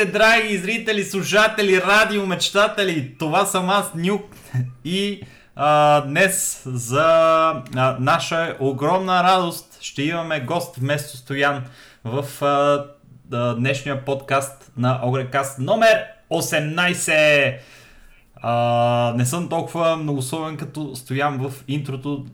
Здравейте, драги зрители, слушатели, радиомечтатели! Това съм аз, Нюк. И а, днес за а, наша огромна радост ще имаме гост вместо Стоян в а, а, днешния подкаст на Огрекаст номер 18. А, не съм толкова многословен като Стоян в интрото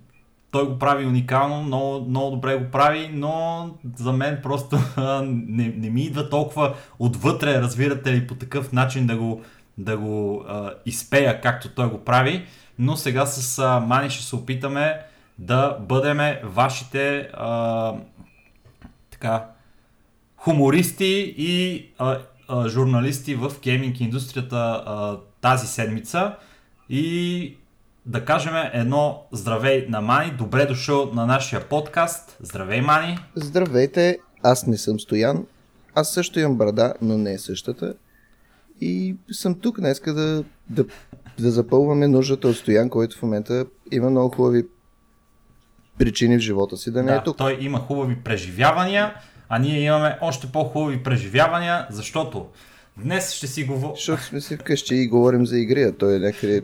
той го прави уникално, много, много добре го прави, но за мен просто не, не ми идва толкова отвътре, разбирате ли, по такъв начин да го, да го а, изпея, както той го прави. Но сега с а, Мани ще се опитаме да бъдеме вашите а, така, хумористи и а, а, журналисти в гейминг индустрията а, тази седмица. И да кажем едно здравей на Мани. Добре дошъл на нашия подкаст. Здравей, Мани. Здравейте, аз не съм Стоян. Аз също имам брада, но не е същата. И съм тук днес да, да, да запълваме нуждата от Стоян, който в момента има много хубави причини в живота си да не да, е тук. Той има хубави преживявания, а ние имаме още по-хубави преживявания, защото Днес ще си говорим. Защото сме си вкъщи и говорим за игри, а той е някъде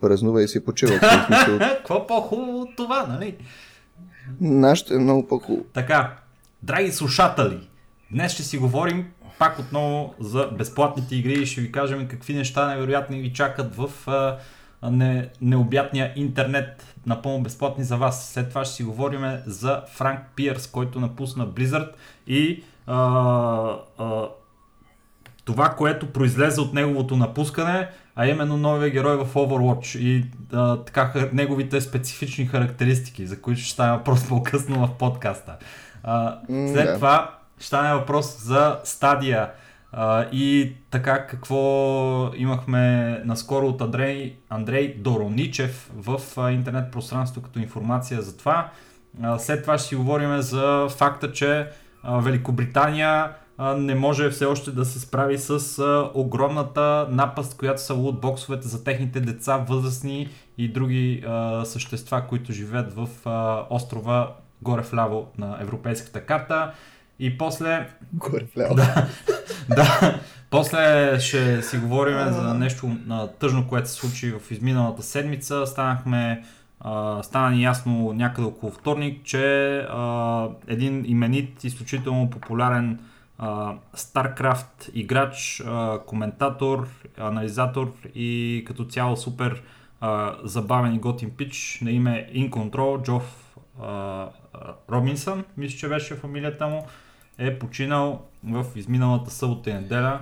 празнува и си почива. Какво по-хубаво от това, нали? Нашето е много по-хубаво. Така, драги слушатели, днес ще си говорим пак отново за безплатните игри и ще ви кажем какви неща невероятни ви чакат в а, не, необятния интернет, напълно безплатни за вас. След това ще си говорим за Франк Пиърс, който напусна Blizzard и а, а, това, което произлезе от неговото напускане, а именно новия герой в Overwatch и а, така, неговите специфични характеристики, за които ще стане въпрос по-късно в подкаста. А, след да. това ще стане въпрос за стадия а, и така какво имахме наскоро от Андрей, Андрей Дороничев в а, интернет пространство като информация за това. А, след това ще си говорим за факта, че а, Великобритания не може все още да се справи с огромната напаст, която са лутбоксовете за техните деца, възрастни и други а, същества, които живеят в а, острова горе вляво на европейската карта. И после... Горе вляво. Да, да. После ще си говорим за нещо тъжно, което се случи в изминалата седмица. Станахме Uh, стана ни ясно някъде около вторник, че uh, един именит, изключително популярен StarCraft играч, коментатор, анализатор и като цяло супер забавен и готин пич на име In Control, Джоф Робинсън, мисля, че беше фамилията му, е починал в изминалата събота и неделя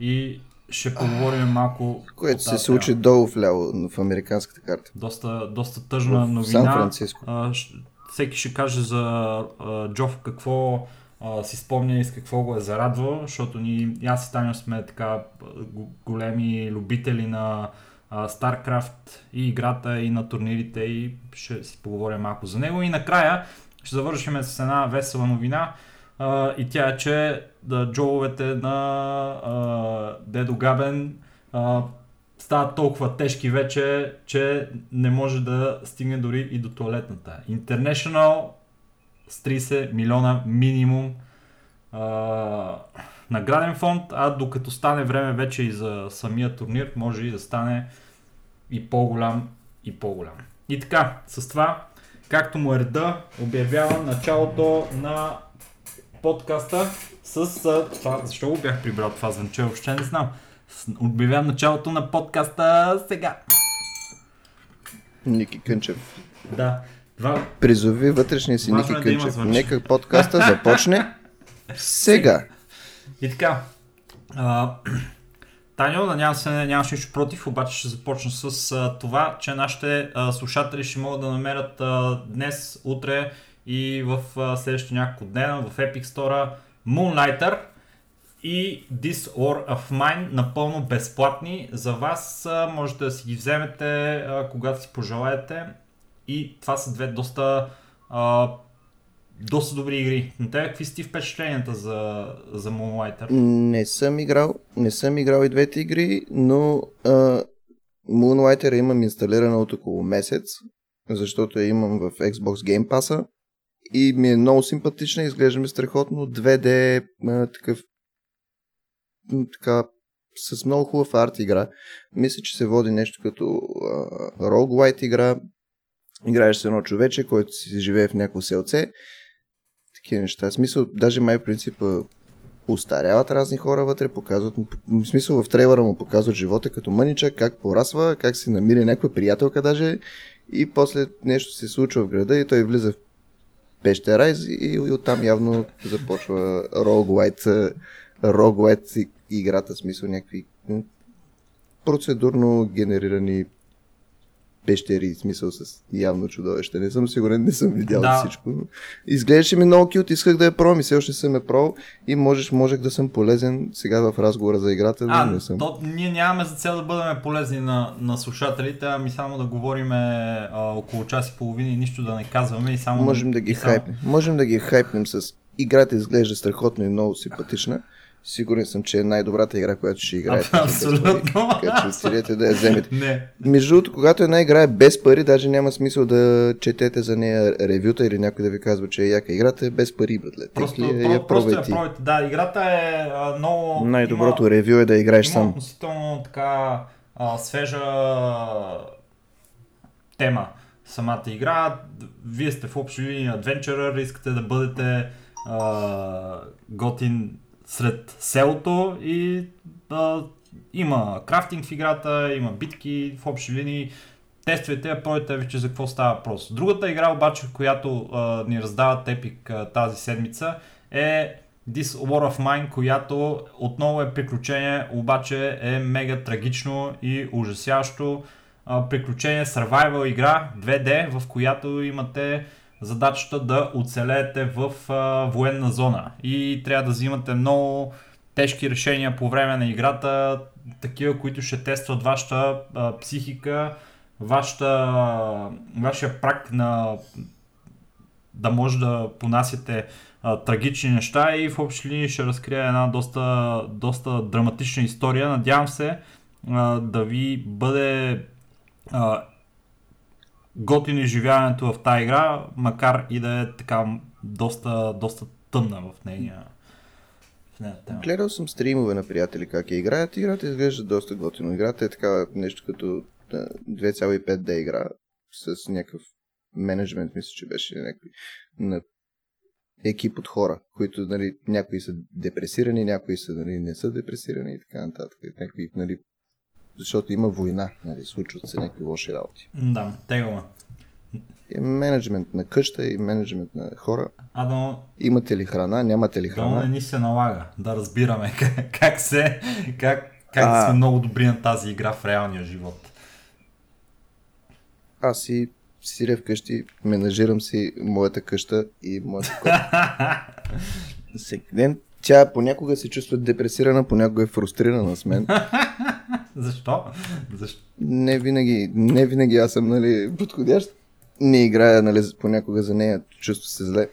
и ще поговорим малко. Което се случи долу вляво в американската карта. Доста, доста тъжна новина. Сан Франциско. всеки ще каже за Джоф какво си спомня и с какво го е зарадвал, защото ни, аз и Таня сме така големи любители на StarCraft и играта и на турнирите и ще си поговорим малко за него. И накрая ще завършим с една весела новина а, и тя е, че да, джоловете на а, Дедо Габен а, стават толкова тежки вече, че не може да стигне дори и до туалетната. International с 30 милиона минимум а, награден фонд, а докато стане време вече и за самия турнир, може и да стане и по-голям и по-голям. И така, с това, както му е реда, обявявам началото на подкаста с това. Защо го бях прибрал това звънче? Въобще не знам. Обявявам началото на подкаста сега. Ники Кънчев. Да. Два... Призови вътрешния си Ники е Кънчев. Да Нека подкаста започне сега. И така. А, Таню, надявам се нямаш нищо против, обаче ще започна с а, това, че нашите а, слушатели ще могат да намерят а, днес, утре и в а, следващите няколко дена в Epic Store Moonlighter и This War of Mine напълно безплатни за вас. А, можете да си ги вземете а, когато си пожелаете и това са две доста а, доста добри игри. На тебе какви сте впечатленията за, за Moonlighter? Не съм играл, не съм играл и двете игри, но а, Moonlighter имам инсталирана от около месец, защото я имам в Xbox Game Pass и ми е много симпатична, изглежда ми страхотно, 2D а, такъв така с много хубав арт игра. Мисля, че се води нещо като uh, roguelite игра. Играеш с едно човече, който си живее в някакво селце. Такива неща. Смисъл, даже май принципа устаряват разни хора вътре, показват в смисъл в трейлера му показват живота като мъничък, как порасва, как си намира някаква приятелка даже и после нещо се случва в града и той влиза в пещера и, и, и оттам явно започва roguelite, roguelite играта, смисъл някакви процедурно генерирани пещери, смисъл с явно чудовище. Не съм сигурен, не съм видял да. всичко. Изглеждаше ми много кют, исках да я пробвам и все още съм е пробвал и можеш, можех да съм полезен сега в разговора за играта, а, не съм. То, ние нямаме за цел да бъдем полезни на, на слушателите, ами само да говориме а, около час и половина и нищо да не казваме и само... Можем да ги хайпнем. Само... Можем да ги хайпнем с играта изглежда страхотно и много симпатична. Сигурен съм, че е най-добрата игра, която ще играете. Абсолютно. Така че отидете да я вземете. Не. Между другото, когато една игра е без пари, даже няма смисъл да четете за нея ревюта или някой да ви казва, че е яка. Играта е без пари, братле. Просто, ли, то, я просто я пробвайте. Да, играта е много... Най-доброто има, ревю е да играеш има сам. относително така а, свежа тема самата игра. Вие сте в общи линии адвенчърър, искате да бъдете а, готин сред селото и а, има крафтинг в играта, има битки в общи линии. Тествайте, пробайте вече за какво става въпрос. Другата игра обаче, която а, ни раздават Epic а, тази седмица е This War of Mine, която отново е приключение, обаче е мега трагично и ужасящо а, приключение, survival игра 2D, в която имате задачата да оцелеете в а, военна зона и трябва да взимате много тежки решения по време на играта, такива, които ще тестват вашата а, психика, вашата, вашия прак на да може да понасяте а, трагични неща и в общи линии ще разкрия една доста, доста драматична история. Надявам се а, да ви бъде а, готино изживяването в тази игра, макар и да е така доста, доста тъмна в нейния тема. Гледал съм стримове на приятели как я играят. Играта изглежда доста готино. Играта е така нещо като 2,5D игра с някакъв менеджмент, мисля, че беше някакви на екип от хора, които нали, някои са депресирани, някои са, нали, не са депресирани и така нататък. Някакви нали, защото има война, нали, случват се някакви лоши работи. Да, тегаво. И менеджмент на къща и менеджмент на хора. А, но... Имате ли храна, нямате ли храна? Но не ни се налага да разбираме как, как се, как, как а... сме много добри на тази игра в реалния живот. Аз си сиря вкъщи, менажирам си моята къща и моята. Всеки ден тя понякога се чувства депресирана, понякога е фрустрирана с мен. Защо? Защо? Не винаги, не винаги аз съм нали, подходящ. Не играя нали, понякога за нея, чувства се зле.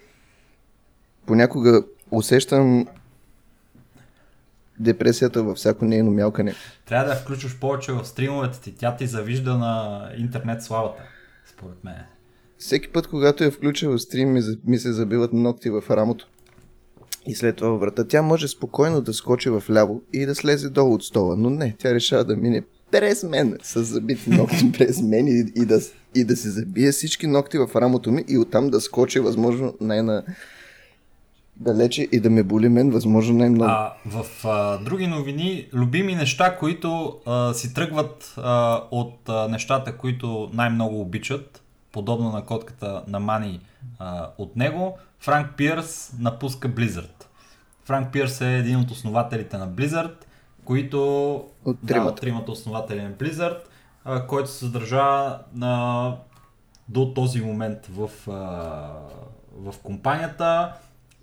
Понякога усещам депресията във всяко нейно мялкане. Трябва да включваш повече в стримовете ти. Тя ти завижда на интернет славата, според мен. Всеки път, когато я включа в стрим, ми се забиват ногти в рамото и след това врата. Тя може спокойно да скочи в ляво и да слезе долу от стола, но не, тя решава да мине през мен, с забити ногти през мен и, и, да, и да се забие всички ногти в рамото ми и оттам да скочи възможно най-на далече и да ме боли мен възможно най-много. А, в а, други новини, любими неща, които а, си тръгват а, от а, нещата, които най-много обичат, подобно на котката на Мани а, от него, Франк Пирс напуска Blizzard. Франк Пирс е един от основателите на Blizzard, които... От тримата. Да, от тримата основатели на Blizzard, а, който се съдържа на, до този момент в, а, в компанията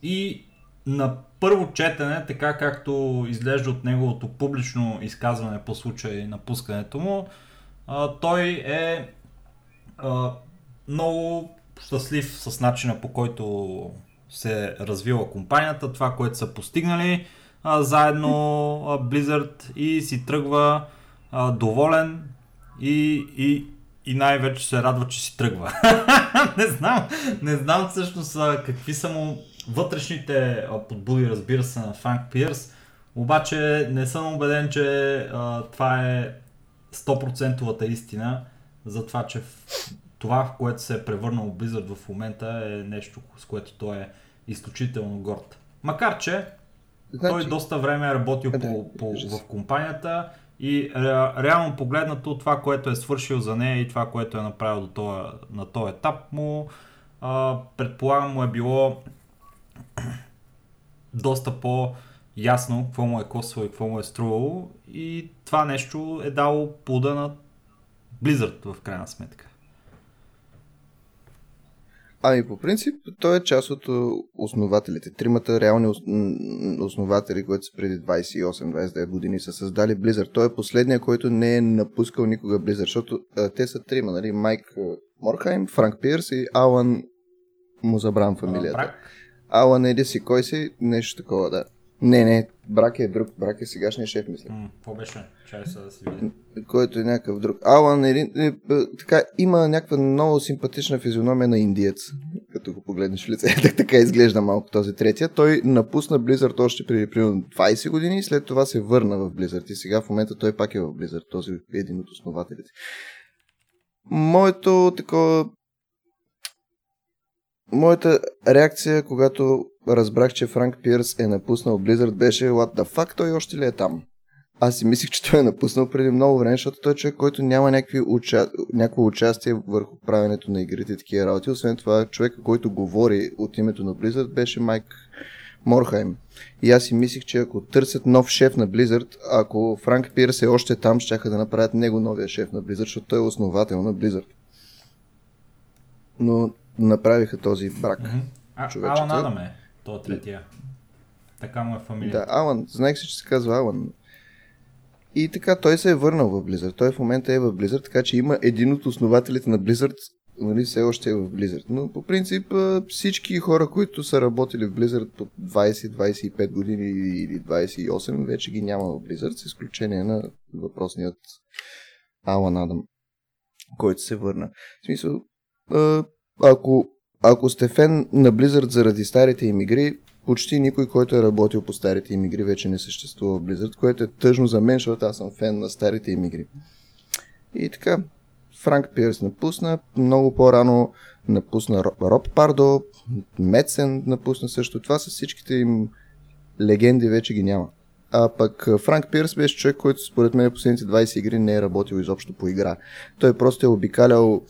и на първо четене, така както изглежда от неговото публично изказване по случай на пускането му, а, той е а, много щастлив с начина по който се развила компанията, това, което са постигнали а, заедно а, Blizzard и си тръгва а, доволен и, и, и най-вече се радва, че си тръгва. не знам, не знам всъщност какви са му вътрешните подбуди, разбира се, на Франк Пирс, Обаче не съм убеден, че а, това е 100% истина за това, че това, в което се е превърнал Blizzard в момента е нещо, с което той е изключително горд. Макар, че значи... той доста време е работил да, по, по, в компанията и ре, реално погледнато това, което е свършил за нея и това, което е направил до този, на този етап му, а, предполагам му е било доста по- ясно какво му е коствало и какво му е струвало и това нещо е дало плода на Blizzard в крайна сметка. Ами по принцип, той е част от основателите. Тримата реални основатели, които са преди 28-29 години са създали Blizzard. Той е последния, който не е напускал никога Blizzard, защото а, те са трима, нали? Майк Морхайм, Франк Пирс и Алан му забрам фамилията. Алан еди си, кой си, нещо такова, да. Не, не, брак е друг, брак е сегашния шеф, мисля. Какво беше? Чай са да си видя. Който е някакъв друг. Алан е, е, е, така, има някаква много симпатична физиономия на индиец, като го погледнеш в лице. така изглежда малко този третия. Той напусна Blizzard още преди примерно 20 години и след това се върна в Blizzard. И сега в момента той пак е в Blizzard, този е един от основателите. Моето такова Моята реакция, когато разбрах, че Франк Пирс е напуснал Blizzard, беше What the fuck, той още ли е там? Аз си мислих, че той е напуснал преди много време, защото той е човек, който няма някакви уча... някакво участие върху правенето на игрите и такива работи. Освен това, човека, който говори от името на Blizzard, беше Майк Морхайм. И аз си мислих, че ако търсят нов шеф на Blizzard, ако Франк Пирс е още там, ще да направят него новия шеф на Blizzard, защото той е основател на Blizzard. Но направиха този брак. Mm-hmm. А, Алан Адам е, то е третия. Така му е фамилия. Да, Алан, знаех си, че се казва Алан. И така, той се е върнал в Blizzard. Той в момента е в Blizzard, така че има един от основателите на Blizzard, нали, все още е в Blizzard. Но по принцип всички хора, които са работили в Blizzard по 20-25 години или 28, вече ги няма в Blizzard, с изключение на въпросният Алан Адам, който се върна. В смисъл, ако, ако сте фен на Blizzard заради старите им игри, почти никой, който е работил по старите им игри, вече не съществува в Blizzard, което е тъжно за мен, защото аз съм фен на старите им игри. И така, Франк Пирс напусна, много по-рано напусна Роб Пардо, Медсен напусна също. Това са всичките им легенди, вече ги няма. А пък Франк Пирс беше човек, който според мен последните 20 игри не е работил изобщо по игра. Той просто е обикалял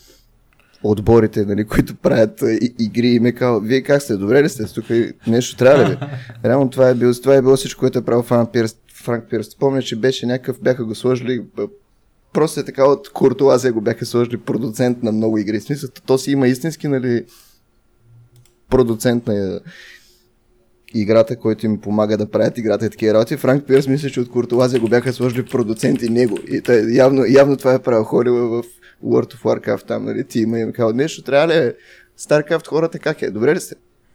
отборите, нали, които правят и, игри и ме казва, вие как сте, добре ли сте, тук нещо трябва ли? Реално това е, било, това е било всичко, което е правил Франк Пирс. Франк Пирс. Спомня, че беше някакъв, бяха го сложили просто е така от Куртуазия го бяха сложили продуцент на много игри. В смисъл, то си има истински, нали, продуцент на играта, който им помага да правят играта и такива работи. Франк Пирс мисля, че от Куртуазия го бяха сложили продуцент и него. И тъй, явно, явно това е правил Холива в World of Warcraft там, нали, ти има и казал, нещо трябва ли е? StarCraft хората как е? Добре ли сте?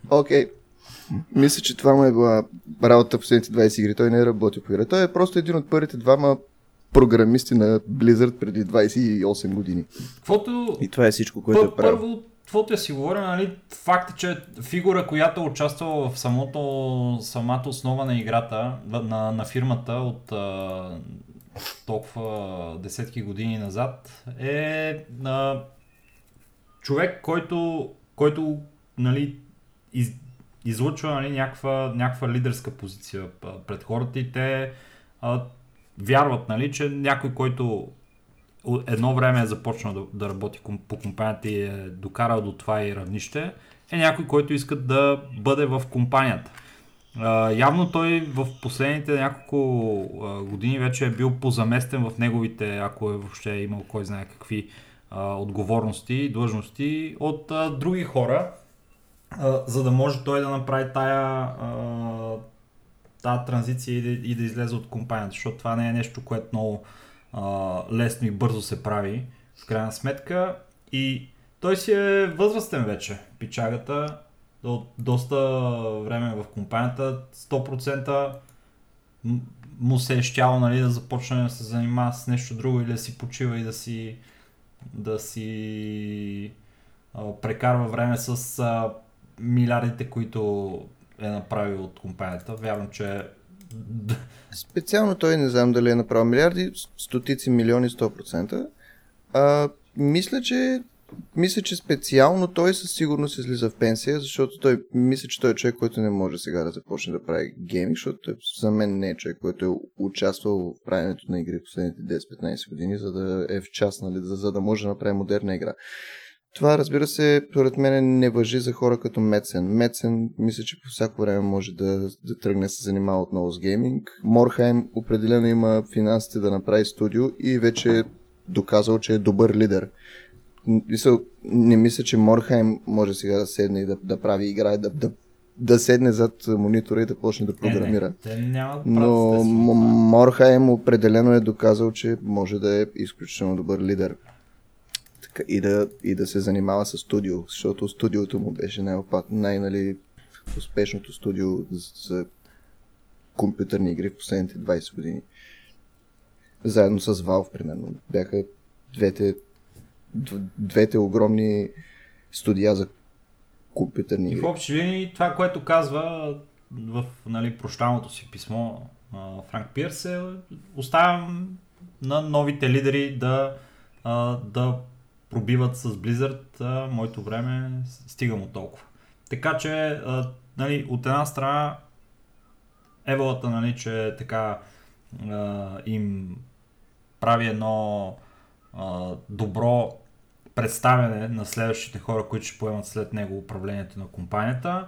Окей. Okay. Мисля, че това му е била работа в последните 20 игри. Той не е работил по игра. Той е просто един от първите двама програмисти на Blizzard преди 28 години. Квото... И това е всичко, което Пър, е правил. Първо, каквото я си говорим, нали, факт е, че фигура, която е участвала в самото, самата основа на играта, на, на фирмата от а, толкова десетки години назад, е а, човек, който, който нали, из, излъчва нали, някаква, някаква лидерска позиция пред хората и те а, вярват, нали, че някой, който едно време е започнал да, да работи по компанията и е докарал до това и равнище, е някой, който иска да бъде в компанията. Uh, явно той в последните няколко uh, години вече е бил позаместен в неговите, ако е въобще имал кой знае какви uh, отговорности длъжности от други хора, за да може той да направи тая, тая транзиция и да, и да излезе от компанията, защото това не е нещо, което много лесно и бързо се прави в крайна сметка и той си е възрастен вече, пичагата, от доста време в компанията, 100% му се е щяло нали, да започне да се занимава с нещо друго или да си почива и да си, да си а, прекарва време с а, милиардите, които е направил от компанията. Вярвам, че Специално той не знам дали е направил милиарди, стотици милиони, 100%. А, мисля, че мисля, че специално той със сигурност излиза в пенсия, защото той мисля, че той е човек, който не може сега да започне да прави гейминг, защото той за мен не е човек, който е участвал в правенето на игри последните 10-15 години, за да е в част, нали, за, за да може да направи модерна игра. Това, разбира се, според мен не въжи за хора като Мецен. Мецен, мисля, че по всяко време може да, да тръгне се занимава отново с гейминг. Морхайм определено има финансите да направи студио и вече е доказал, че е добър лидер. Мисъл, не мисля, че Морхайм може сега да седне и да, да прави игра да, да, да седне зад монитора и да почне да програмира. Не, те няма да Но Морхайм определено е доказал, че може да е изключително добър лидер. Така, и, да, и да се занимава с студио, защото студиото му беше най-опат, най-нали, успешното студио за компютърни игри в последните 20 години. Заедно с Valve, примерно. Бяха двете двете огромни студия за компютърни И в игри. общи линии това, което казва в нали, прощалното си писмо Франк Пирс е оставям на новите лидери да, да пробиват с Blizzard, моето време стига му толкова. Така че нали, от една страна Еволата, нали, че така им прави едно добро представяне на следващите хора, които ще поемат след него управлението на компанията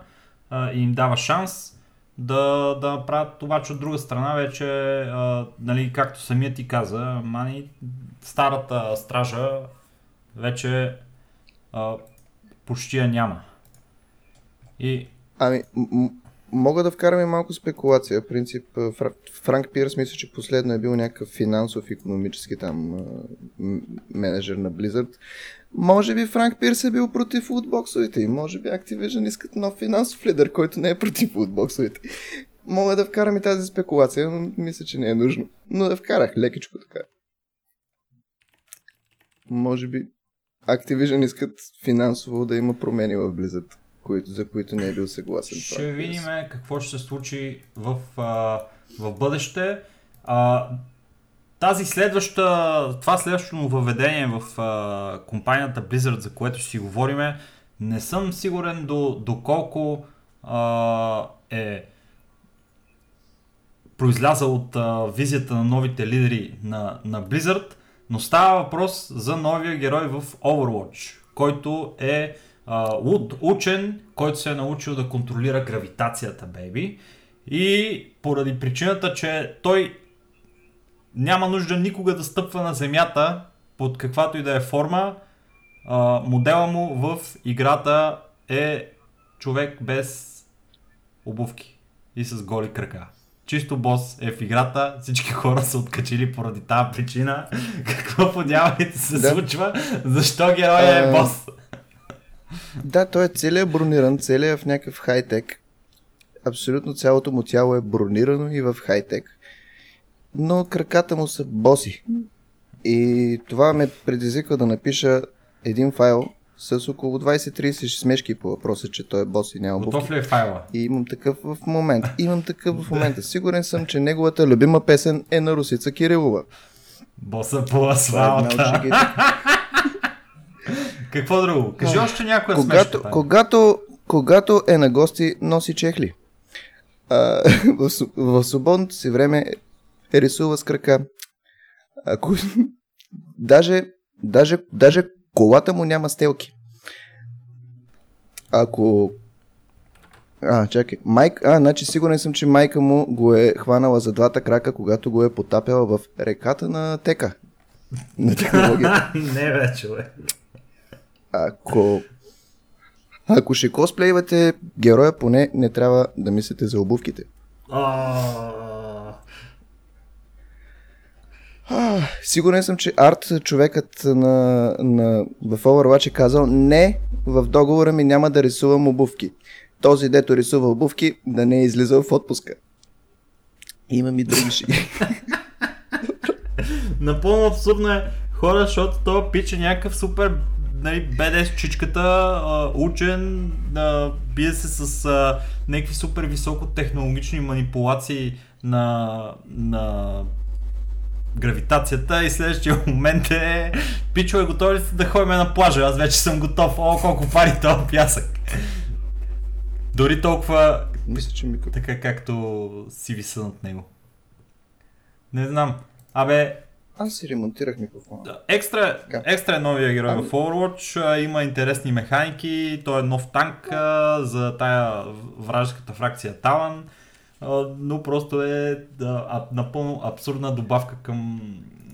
и им дава шанс да, да направят това, че от друга страна вече, а, нали, както самият ти каза, мани, старата стража вече а, почти я няма. И Ами, м- мога да вкарам малко спекулация. В принцип, а, Фра- Франк Пирс мисля, че последно е бил някакъв финансов, економически там менеджер на Blizzard. Може би Франк Пирс е бил против лутбоксовете и може би Activision искат нов финансов лидер, който не е против лутбоксовете. Мога да вкарам и тази спекулация, но мисля, че не е нужно. Но да вкарах лекичко така. Може би Activision искат финансово да има промени в Blizzard, които, за които не е бил съгласен. Ще видим какво ще се случи в, а, в бъдеще. А, тази следваща, това следващото му въведение в а, компанията Blizzard, за което си говориме, не съм сигурен до, доколко а, е произляза от а, визията на новите лидери на, на Blizzard, но става въпрос за новия герой в Overwatch, който е а, учен, който се е научил да контролира гравитацията, бейби. И поради причината, че той няма нужда никога да стъпва на земята под каквато и да е форма, а, модела му в играта е човек без обувки и с голи крака. Чисто бос е в играта, всички хора са откачили поради тази причина. Какво по дяволите се Да. случва? Защо героя е бос? Да, той е целият брониран, целият е в някакъв хай-тек. Абсолютно цялото му тяло е бронирано и в хай-тек. Но краката му са боси. И това ме предизвиква да напиша един файл с около 20-30 смешки по въпроса, че той е бос и няма обувки. Готов ли е файла? И имам такъв в момента. Имам такъв в момента. Сигурен съм, че неговата любима песен е на Русица Кирилова. Боса по е асфалта. Какво друго? Кажи още някоя когато, смешка. Когато, когато е на гости, носи чехли. А, в, в свободното си време рисува с крака. Ако... даже, даже, даже колата му няма стелки. Ако... А, чакай. Майк... А, значи сигурен съм, че майка му го е хванала за двата крака, когато го е потапяла в реката на тека. На технологията. не бе, човек. Ако... Ако ще косплейвате героя, поне не трябва да мислите за обувките. А, Сигурен съм, че Арт, човекът на, на, в Overwatch е казал не, в договора ми няма да рисувам обувки. Този, дето рисува обувки, да не е излизал в отпуска. Имам и други шиги. Напълно абсурдно е хора, защото този пич е някакъв супер нали, БДС чичката, учен, а, бие се с а, някакви супер високо технологични манипулации на, на гравитацията и следващия момент е пичове, готови ли сте да ходим на плажа? Аз вече съм готов. О, колко пари този пясък. Дори толкова Мисля, че ми... така както си виса над него. Не знам. Абе, Аз си ремонтирах микрофона. да, екстра, екстра е новия герой Ами- в Overwatch, а, има интересни механики, той е нов танк а, за тая вражеската фракция Талан, а, но просто е а, напълно абсурдна добавка към,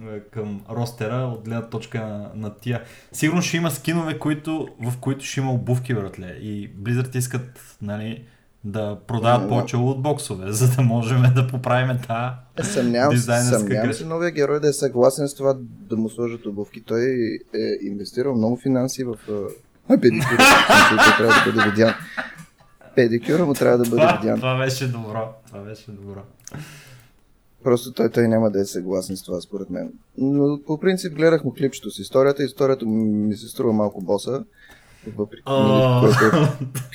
а, към ростера от гледна точка на, на тия. Сигурно ще има скинове, които, в които ще има обувки, братле, и Blizzard искат нали, да продават Ама- повече лутбоксове, за да можем да поправим тази Е, съмнявам, Дизайнерска съмнявам се новия герой да е съгласен с това да му сложат обувки. Той е инвестирал много финанси в педикюра. В смисъл, той трябва да бъде видян. Педикюра му трябва да бъде Това, видян. това беше добро. Това беше добро. Просто той, той няма да е съгласен с това, според мен. Но по принцип гледах му клипчето с историята. Историята ми се струва малко боса. Въпреки, нали, което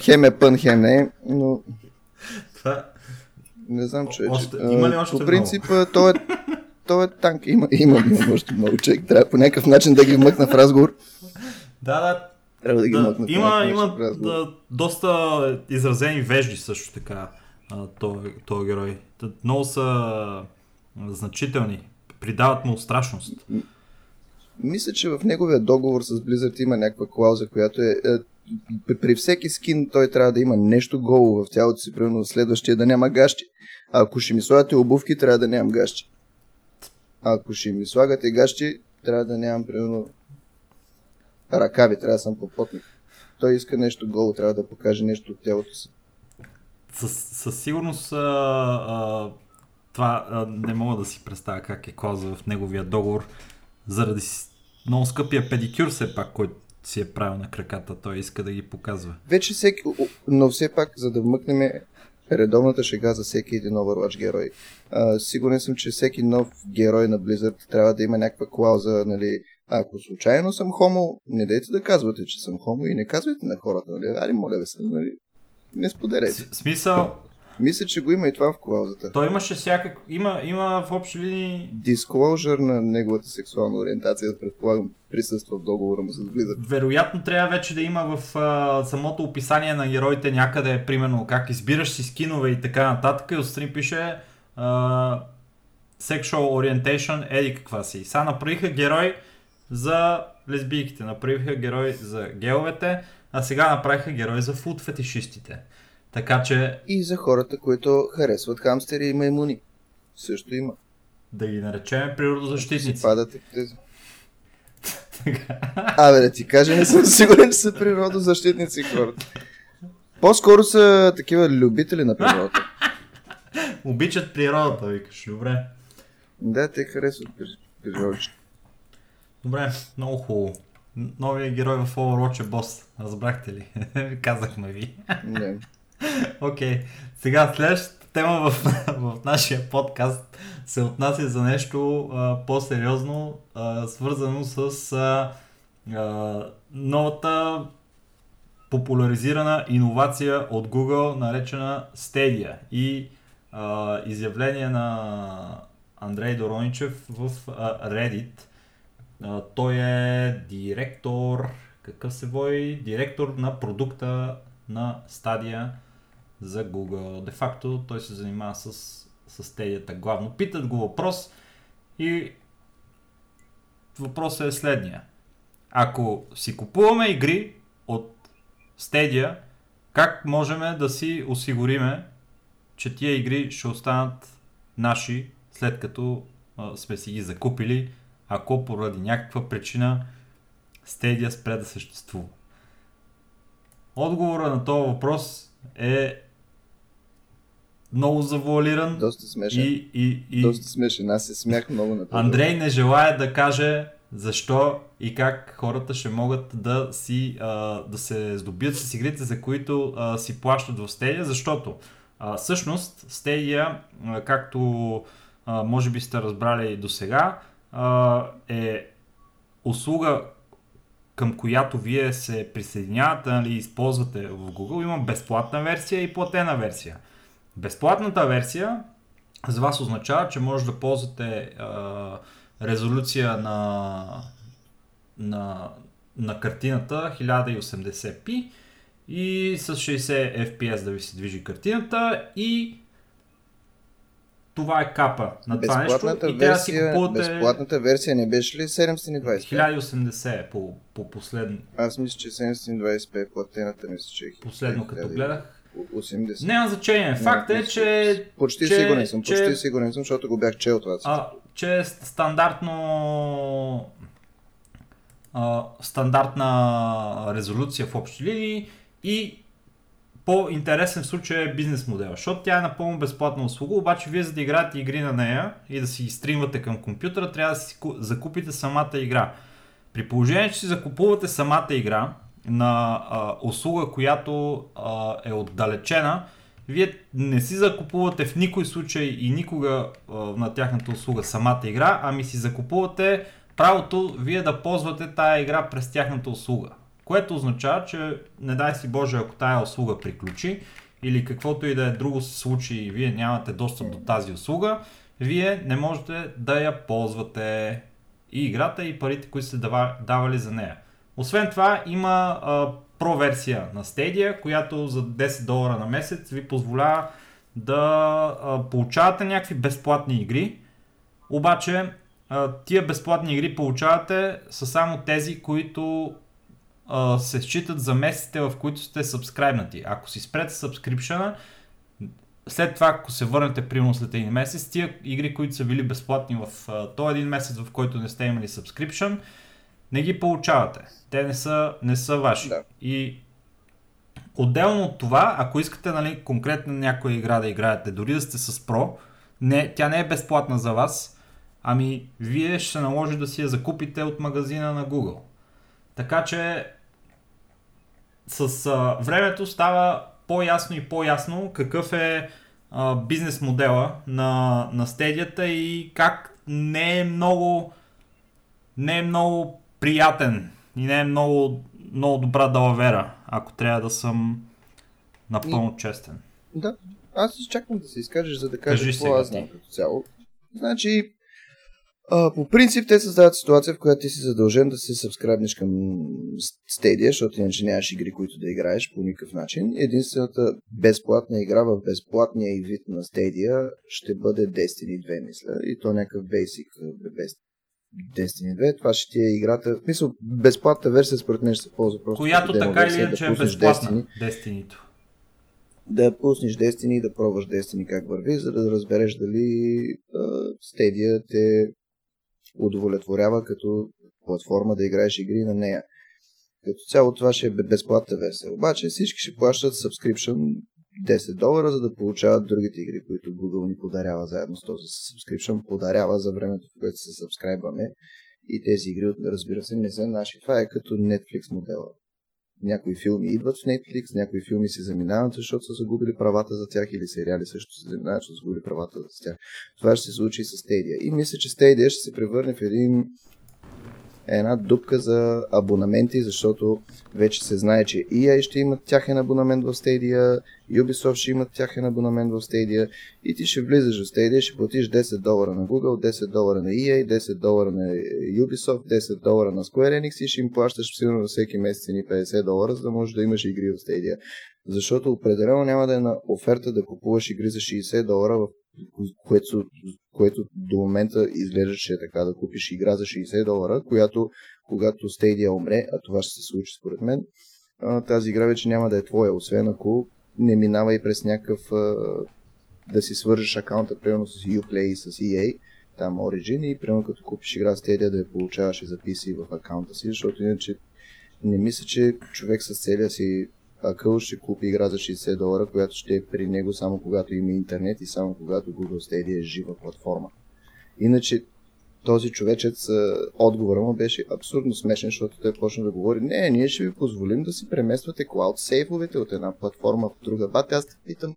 хем е пън, хем не е, но Това... не знам, че... Още- има ли още По принцип, той е, той е танк. Има, има, има още много човек. Трябва по някакъв начин да ги вмъкна в разговор. Да, да. Трябва да ги да вмъкна в има има да, доста изразени вежди също така. Този герой. Много са значителни. Придават му страшност. Мисля, че в неговия договор с Blizzard има някаква клауза, която е, е при- всеки скин той трябва да има нещо голо в тялото си, примерно следващия да няма гащи. А ако ще ми слагате обувки, трябва да нямам гащи. А ако ще ми слагате гащи, трябва да нямам, примерно, ръкави, трябва да съм попотник. Той иска нещо голо, трябва да покаже нещо от тялото си. Със, със сигурност а, а, това а, не мога да си представя как е клауза в неговия договор, заради много скъпия педикюр все пак, който си е правил на краката. Той иска да ги показва. Вече всеки, но все пак, за да вмъкнем редовната шега за всеки един Overwatch герой. А, сигурен съм, че всеки нов герой на Blizzard трябва да има някаква клауза, нали, ако случайно съм хомо, не дайте да казвате, че съм хомо и не казвайте на хората, нали, али моля ви се, нали, не споделяйте. С- смисъл, Мисля, че го има и това в клаузата. той имаше всякак... Има, има в общи линии Disclosure на неговата сексуална ориентация, предполагам, присъства в договора му с Blizzard. Вероятно трябва вече да има в а, самото описание на героите някъде, примерно как избираш си скинове и така нататък и отстрани пише а, Sexual Orientation, еди каква си. Сега направиха герой за лесбийките, направиха герой за геовете, а сега направиха герой за фуд фетишистите. Така че И за хората, които харесват хамстери и маймуни. Също има. да ги наречем природозащитници. Падате тези. Абе, да ти кажа, не съм сигурен, че са природозащитници хората. По-скоро са такива любители на природата. Обичат природата, викаш. Добре. Да, те харесват при- природата. Добре, много хубаво. Новия герой в Overwatch е бос. Разбрахте ли? Казахме ви. Не. Окей. Okay. Сега следващата тема в, в нашия подкаст се отнася за нещо а, по-сериозно, а, свързано с а, а, новата популяризирана иновация от Google, наречена Stadia. И а, изявление на Андрей Дороничев в а, Reddit. Той е директор, какъв се води? Директор на продукта на Stadia за Google. Де факто той се занимава с, с Stadia главно. Питат го въпрос и въпросът е следния. Ако си купуваме игри от Stadia, как можем да си осигуриме, че тия игри ще останат наши, след като а, сме си ги закупили, ако поради някаква причина Stadia спре да съществува. Отговора на този въпрос е много завуалиран Доста смешен. и, и, и Доста смешен. Аз се смях много на това. Андрей не желая да каже защо и как хората ще могат да си а, да се здобият с игрите, за които а, си плащат в Stadia, защото а, всъщност Stadia, а, както а, може би сте разбрали до сега, е услуга, към която вие се присъединявате, нали, използвате в Google, има безплатна версия и платена версия. Безплатната версия за вас означава, че може да ползвате а, резолюция на, на, на картината 1080p и с 60 fps да ви се движи картината и това е капа на това нещо. И да си купувате... Безплатната версия не беше ли 720? 1080 по, по последно. Аз мисля, че 720 е платената, мисля, че е Последно като гледах. 80. Няма значение. Факт е, че... Почти че, сигурен съм, че, почти сигурен съм, защото го бях чел това. А, че е стандартно а, стандартна резолюция в общи линии и по-интересен в случая е бизнес модел, защото тя е напълно безплатна услуга, обаче вие за да играете игри на нея и да си стримвате към компютъра, трябва да си закупите самата игра. При положение, че си закупувате самата игра на а, услуга, която а, е отдалечена, вие не си закупувате в никой случай и никога а, на тяхната услуга самата игра, ами си закупувате правото вие да ползвате тая игра през тяхната услуга. Което означава, че не дай си Боже, ако тая услуга приключи или каквото и да е друго се случи и вие нямате достъп до тази услуга, вие не можете да я ползвате и играта и парите, които сте давали за нея. Освен това има а, про версия на Stadia, която за 10 долара на месец ви позволява да а, получавате някакви безплатни игри, обаче а, тия безплатни игри получавате са само тези, които а, се считат за месеците, в които сте сабскрайбнати. Ако си спрете сабскрипшена, след това, ако се върнете примерно след един месец, тия игри, които са били безплатни в този един месец, в който не сте имали subscription, не ги получавате. Те не са, не са ваши. Да. И отделно от това, ако искате нали, конкретно някоя игра да играете, дори да сте с Pro, не, тя не е безплатна за вас, ами вие ще се наложи да си я закупите от магазина на Google. Така че с а, времето става по-ясно и по-ясно какъв е а, бизнес модела на, на стедията и как не е много не е много приятен и не е много, много добра далавера, ако трябва да съм напълно честен. Да, аз изчаквам да се изкажеш, за да кажеш какво аз знам като цяло. Значи, а, по принцип те създават ситуация, в която ти си задължен да се сабскрайбнеш към Stadia, защото иначе нямаш игри, които да играеш по никакъв начин. Единствената безплатна игра в безплатния и вид на Stadia ще бъде Destiny 2, мисля. И то някакъв basic без Destiny 2. Това ще ти е играта. В смисъл, безплатна версия според мен ще се ползва просто. Която така или иначе да е безплатна. Destiny. Destiny да пуснеш Destiny и да пробваш Destiny как върви, за да разбереш дали uh, Stadia те удовлетворява като платформа да играеш игри на нея. Като цяло това ще е безплатна версия. Обаче всички ще плащат subscription 10 долара, за да получават другите игри, които Google ни подарява заедно с този subscription, подарява за времето, в което се сабскрайбваме. И тези игри, разбира се, не са наши. Това е като Netflix модела. Някои филми идват в Netflix, някои филми се заминават, защото са загубили правата за тях или сериали също се заминават, защото са загубили правата за тях. Това ще се случи с Stadia. И мисля, че Stadia ще се превърне в един една дупка за абонаменти, защото вече се знае, че EA ще имат тяхен абонамент в Stadia, Ubisoft ще имат тяхен абонамент в Stadia и ти ще влизаш в Stadia, ще платиш 10 долара на Google, 10 долара на EA, 10 долара на Ubisoft, 10 долара на Square Enix и ще им плащаш сигурно всеки месец ни 50 долара, за да можеш да имаш игри в Stadia. Защото определено няма да е на оферта да купуваш игри за 60 долара, в което, което до момента изглежда, че е така да купиш игра за 60 долара, която когато Stadia умре, а това ще се случи според мен, тази игра вече няма да е твоя, освен ако не минава и през някакъв да си свържеш акаунта, примерно с Uplay и с EA, там Origin и примерно като купиш игра Stadia да я получаваш и за PC в акаунта си, защото иначе не мисля, че човек с целия си акъл ще купи игра за 60 долара, която ще е при него само когато има интернет и само когато Google Stadia е жива платформа. Иначе този човечец, отговора му беше абсурдно смешен, защото той почна да говори, не, ние ще ви позволим да си премествате клауд сейфовете от една платформа в друга. Бате, аз те питам,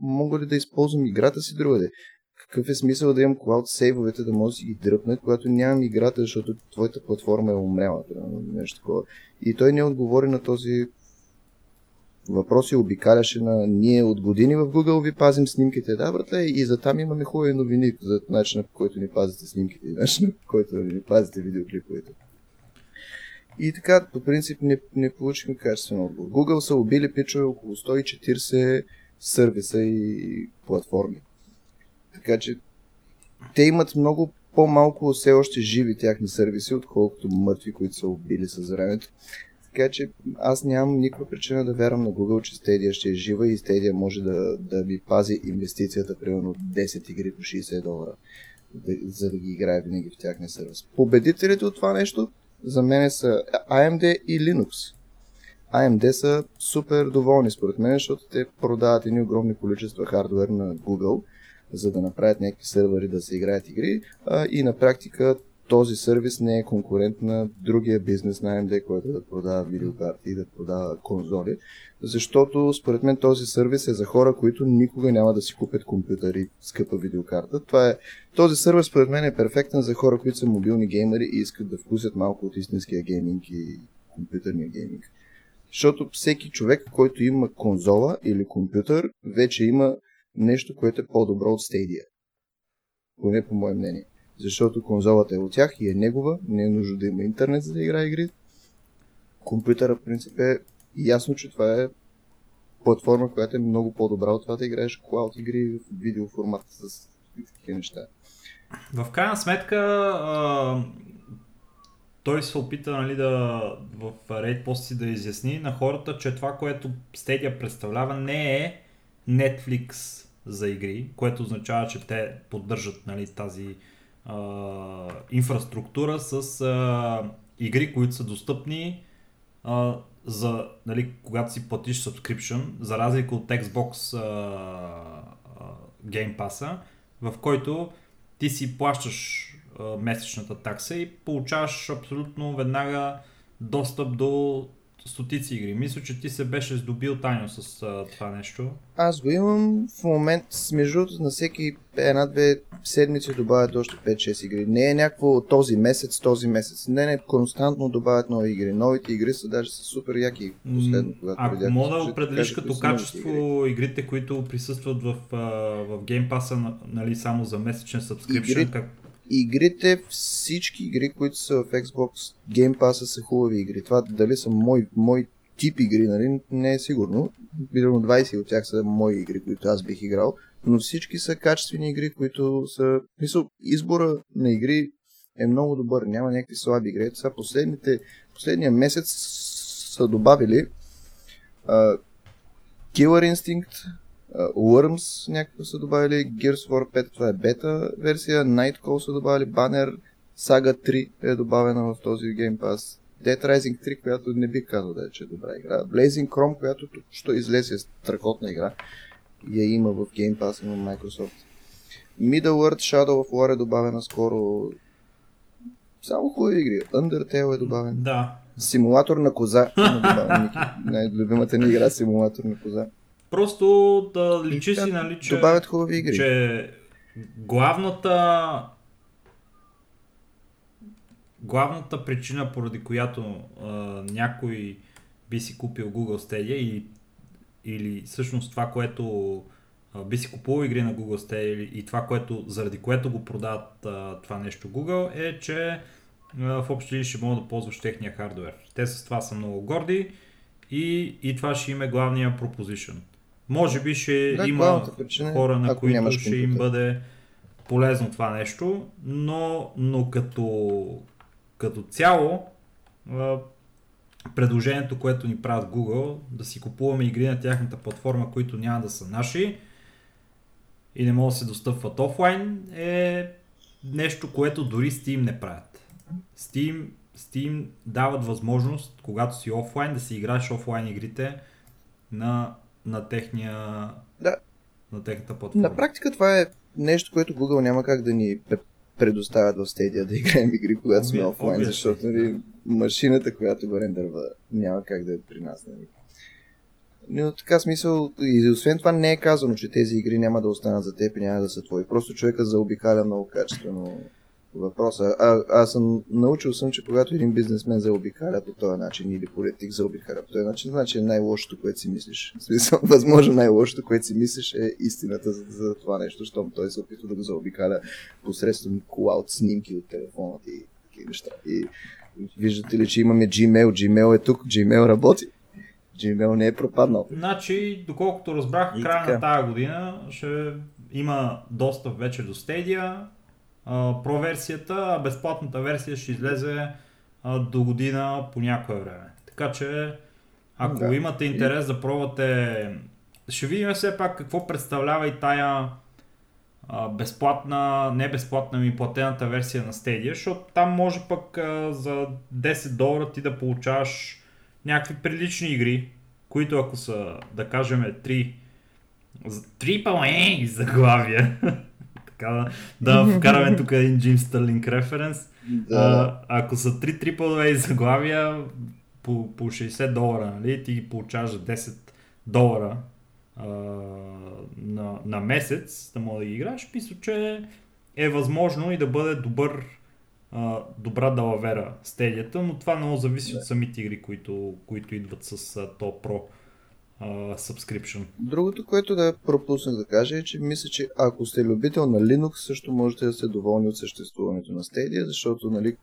мога ли да използвам играта си другаде? какъв е смисъл да имам клауд сейвовете, да може да си ги дръпнат, когато нямам играта, защото твоята платформа е умряла. Нещо такова. И той не отговори на този въпрос и обикаляше на ние от години в Google ви пазим снимките. Да, братле, и за там имаме хубави новини за начина по който ни пазите снимките и начина по който ни пазите видеоклиповете. И така, по принцип, не, не получихме качествен отговор. Google са убили пичове около 140 сервиса и платформи. Така че те имат много по-малко все още живи тяхни сервиси, отколкото мъртви, които са убили с времето. Така че аз нямам никаква причина да вярвам на Google, че Stadia ще е жива и Stadia може да, да ми пази инвестицията, примерно 10 игри по 60 долара, за да ги играе винаги в тяхния сервис. Победителите от това нещо за мен са AMD и Linux. AMD са супер доволни според мен, защото те продават едни огромни количества хардвер на Google, за да направят някакви сервери да се играят игри а, и на практика този сервис не е конкурент на другия бизнес на AMD, който да продава видеокарти и да продава конзоли, защото според мен този сервис е за хора, които никога няма да си купят компютър и скъпа видеокарта. Това е, този сервис според мен е перфектен за хора, които са мобилни геймери и искат да вкусят малко от истинския гейминг и компютърния гейминг. Защото всеки човек, който има конзола или компютър, вече има нещо, което е по-добро от Stadia. Поне по мое мнение. Защото конзолата е от тях и е негова, не е нужно да има интернет за да играе игри. Компютъра, в принцип, е ясно, че това е платформа, която е много по-добра от това да играеш клауд игри в видеоформат с такива неща. В крайна сметка, а, той се опита нали, да, в рейд пост да изясни на хората, че това, което Stadia представлява не е Netflix за игри, което означава, че те поддържат нали, тази инфраструктура с а, игри, които са достъпни а, за, нали, когато си платиш subscription, за разлика от Xbox а, а, Game Pass, в който ти си плащаш а, месечната такса и получаваш абсолютно веднага достъп до стотици игри. Мисля, че ти се беше здобил тайно с а, това нещо. Аз го имам в момент, между на всеки една-две седмици добавят още 5-6 игри. Не е някакво този месец, този месец. Не, не, константно добавят нови игри. Новите игри са даже са супер яки. Последно, когато Ако мога да определиш като качество игри. игрите, които присъстват в, в Game Pass, нали, само за месечен subscription, игри, как игрите, всички игри, които са в Xbox Game Pass са хубави игри. Това дали са мой, мой тип игри, нали, не е сигурно. Примерно 20 от тях са мои игри, които аз бих играл, но всички са качествени игри, които са... Мисъл, избора на игри е много добър, няма някакви слаби игри. Сега последните, последния месец са добавили uh, Killer Instinct, Worms някакво са добавили, Gears War 5, това е бета версия, Nightcall са добавили, Banner, Saga 3 е добавена в този Game Pass, Dead Rising 3, която не бих казал да е, че е добра игра, Blazing Chrome, която тук що излезе, е страхотна игра, я има в Game Pass на Microsoft. Middle Earth Shadow of War е добавена скоро. Само хубави игри. Undertale е добавен. Да. Симулатор на коза. Най-любимата ни игра симулатор на коза. Просто да личи си, нали, че, добавят хубави игри. че главната главната причина, поради която а, някой би си купил Google Stadia или, или всъщност това, което а, би си купувал игри на Google Stadia или, и това, което, заради което го продават а, това нещо Google, е, че в общи ли ще могат да ползваш техния хардвер. Те с това са много горди и, и това ще им е главния proposition. Може би ще да, има причина, хора, на които ще им бъде полезно това нещо, но, но като, като цяло предложението, което ни правят Google, да си купуваме игри на тяхната платформа, които няма да са наши и не могат да се достъпват офлайн, е нещо, което дори Steam не правят. Steam, Steam дават възможност, когато си офлайн, да си играеш офлайн игрите на на техния да. на техната платформа. На практика това е нещо, което Google няма как да ни предоставят в Stadia да играем игри, когато сме офлайн, защото нали, машината, която го рендърва, няма как да е при нас. Нали. Но така смисъл, и освен това не е казано, че тези игри няма да останат за теб и няма да са твои. Просто човека заобикаля много качествено въпроса. А, аз съм научил съм, че когато един бизнесмен заобикаля по този начин или политик заобикаля по този начин, значи е най-лошото, което си мислиш. В смисъл, възможно най-лошото, което си мислиш е истината за, за това нещо, щом той се опитва да го заобикаля посредством клауд снимки от телефона и такива неща. И виждате ли, че имаме Gmail, Gmail е тук, Gmail работи. Gmail не е пропаднал. Значи, доколкото разбрах, края на тази година ще има достъп вече до Stadia, Pro версията, безплатната версия ще излезе до година по някое време. Така че, ако да. имате интерес да пробвате, ще видим все пак какво представлява и тая безплатна, не безплатна ми платената версия на Stadia, защото там може пък за 10 долара ти да получаваш някакви прилични игри, които ако са, да кажем, 3 Triple A заглавия, така да, вкараме тук един Джим Стърлинг референс. Да. А, ако са 3 AAA заглавия по, по 60 долара, нали, ти ги получаваш за 10 долара а, на, на месец да мога да ги играеш, мисля, че е възможно и да бъде добър а, добра далавера стедията, но това много зависи да. от самите игри, които, които идват с а, то Pro uh, subscription. Другото, което да пропуснах да кажа е, че мисля, че ако сте любител на Linux, също можете да сте доволни от съществуването на Stadia, защото нали,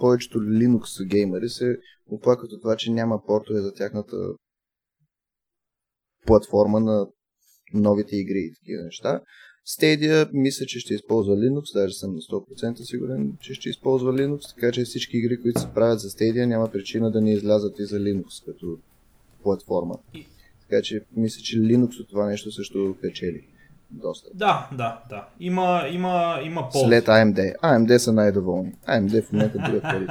повечето Linux геймери се оплакват от това, че няма портове за тяхната платформа на новите игри и такива неща. Stadia мисля, че ще използва Linux, даже съм на 100% сигурен, че ще използва Linux, така че всички игри, които се правят за Stadia, няма причина да не излязат и за Linux като платформа. Така че мисля, че Linux от това нещо също печели. Доста. Да, да, да. Има, има, има полза. След AMD. AMD са най-доволни. AMD в момента бъдат пари.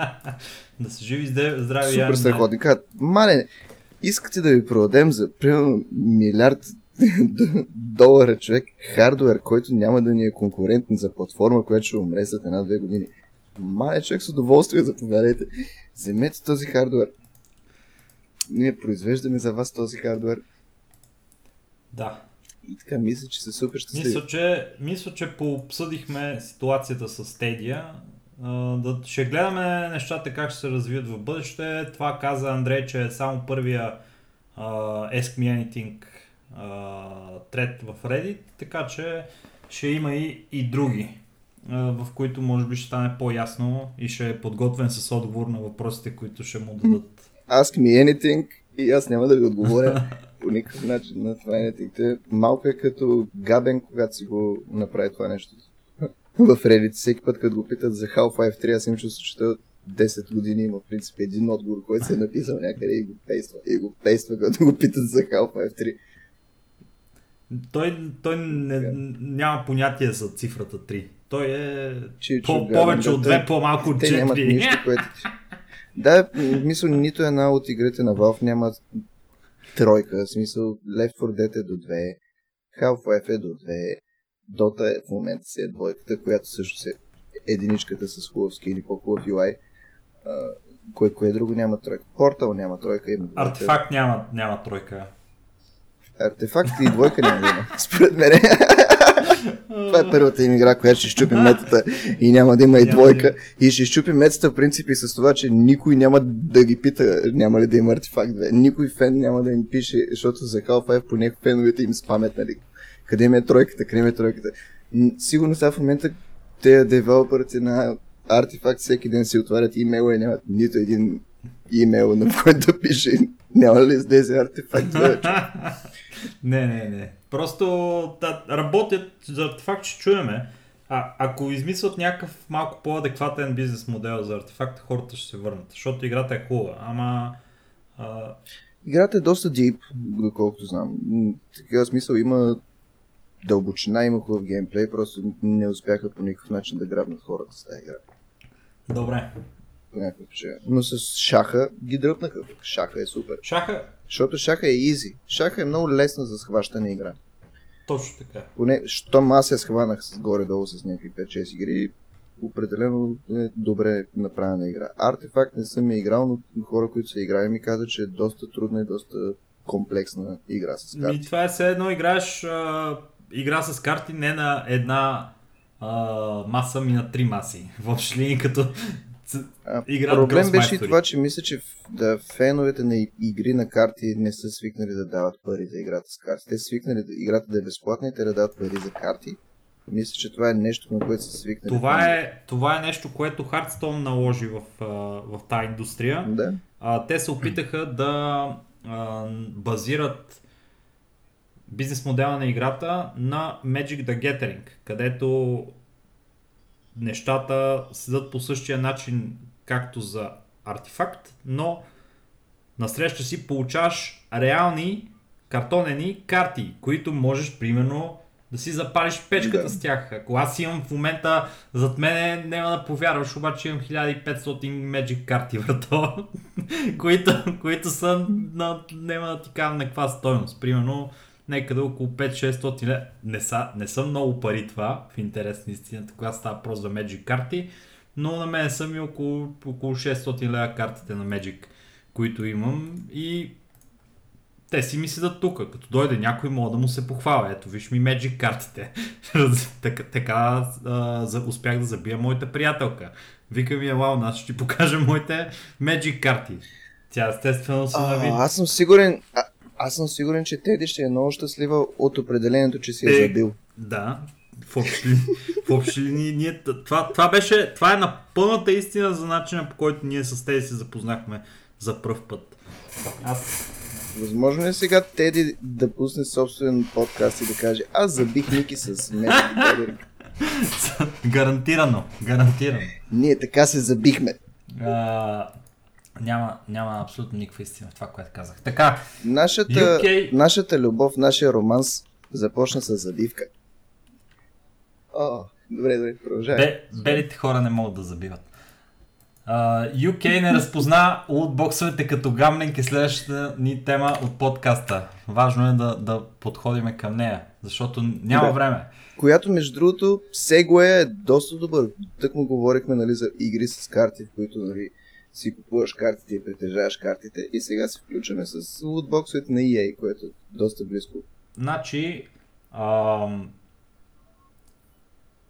да се живи здрави Супер страхотни. Казват, мале, искате да ви продадем за примерно милиард долара човек хардвер, който няма да ни е конкурентен за платформа, която ще умре след една-две години. Мале човек с удоволствие заповядайте. Вземете този хардвер ние произвеждаме за вас този хардвер. Да. И така, мисля, че се супер ще мисля, че, мисля, че пообсъдихме ситуацията с Stadia. да, ще гледаме нещата как ще се развият в бъдеще. Това каза Андрей, че е само първия uh, Ask Me Anything uh, трет в Reddit, така че ще има и, и други, uh, в които може би ще стане по-ясно и ще е подготвен с отговор на въпросите, които ще му дадат ask me anything и аз няма да ви отговоря по никакъв начин на това anything. Малко е като Габен, когато си го направи това нещо. в Reddit всеки път, като го питат за Half-Life 3, аз им чувствам, че той 10 години има в принцип един отговор, който се е написал някъде и го пейства. И го пейства, като го питат за Half-Life 3. Той, той не, няма понятие за цифрата 3. Той е по, повече да, от 2, по-малко от 4. Те нямат нищо, което... Да, мисля, нито една от игрите на Valve няма тройка. В смисъл, Left 4 Dead е до 2, Half-Life е до 2, Dota е в момента си е двойката, която също се единичката с хубав или по-хубав UI. кое, кое друго няма тройка? Портал няма тройка. Има Артефакт няма, няма тройка. Артефакт и двойка няма. Според мен. Това е първата им игра, която ще щупи метата и няма да има и двойка. И ще щупи метата в принцип и с това, че никой няма да ги пита няма ли да има артефакт 2. Никой фен няма да им пише, защото за Half-Life по някакви феновете им спамет, нали? Къде ми е тройката, къде ми е тройката. Сигурно сега в момента те девелоперите на артефакт всеки ден си отварят имейла и нямат нито един имейл, на който да пише няма ли излезе артефакт 2. Не, не, не. Просто да, работят за артефакт, че чуеме. А, ако измислят някакъв малко по-адекватен бизнес модел за артефакт, хората ще се върнат, защото играта е хубава. Ама... А... Играта е доста дип, доколкото знам. Такива смисъл има дълбочина, има хубав геймплей, просто не успяха по никакъв начин да грабнат хората с тази игра. Добре. Но с шаха ги дръпнаха. Шаха е супер. Шаха? Защото шаха е изи. Шаха е много лесна за схващане игра. Точно така. Поне, щом аз я схванах с горе-долу с някакви 5-6 игри, определено е добре направена игра. Артефакт не съм я играл, но хора, които са играли ми казват, че е доста трудна и доста комплексна игра с карти. Ми, това е все едно играеш а, игра с карти не на една а, маса, ми на три маси. Въобще ли като игра Проблем беше и това, че мисля, че да, феновете на игри на карти не са свикнали да дават пари за играта с карти. Те са свикнали да играта да е безплатна и те да дават пари за карти. Мисля, че това е нещо, на което са свикнали. Това е, това е нещо, което Hearthstone наложи в, в тази индустрия. Да. А, те се опитаха да а, базират бизнес модела на играта на Magic the Gathering, където нещата седат по същия начин, както за артефакт, но насреща си получаваш реални картонени карти, които можеш, примерно, да си запалиш печката Да. с тях. Ако аз имам в момента зад мене, няма да повярваш, обаче имам 1500 Magic карти, брато, които, които са на, няма да ти кажа на каква стойност. Примерно, някъде около 5-600 лева. Не са, не са много пари това, в интерес на истината, когато става просто за Magic карти, но на мен са ми около, около 600 лева картите на Magic, които имам и те си ми седат тук. Като дойде някой, мога да му се похваля. Ето, виж ми Magic картите. Така така а, за, успях да забия моята приятелка. Вика ми, елао, аз ще ти покажа моите Magic карти. Тя естествено се нави. Аз съм сигурен, а, аз съм сигурен, че Теди ще е много щастлива от определението, че си е, Е, забил. Да, в общи, ли- в общи линии ние, това, това беше, това е на пълната истина за начина по който ние с тези се запознахме за пръв път. Аз Възможно е сега Теди да пусне собствен подкаст и да каже аз забих Ники с Gathering. гарантирано, гарантирано. Ние така се забихме. А, няма, няма абсолютно никаква истина в това, което казах. Така, Нашата, UK нашата любов, нашия романс започна с забивка. О, добре, добре, продължавай. бе, белите хора не могат да забиват. Uh, UK не разпозна лутбоксовете като гамлинг е следващата ни тема от подкаста. Важно е да, да подходиме към нея, защото няма Да. време. Която, между другото, Segway е доста добър. Тък му говорихме нали, за игри с карти, в които нали, си купуваш картите и притежаваш картите. И сега се включваме с лутбоксовете на EA, което е доста близко. Значи, ам,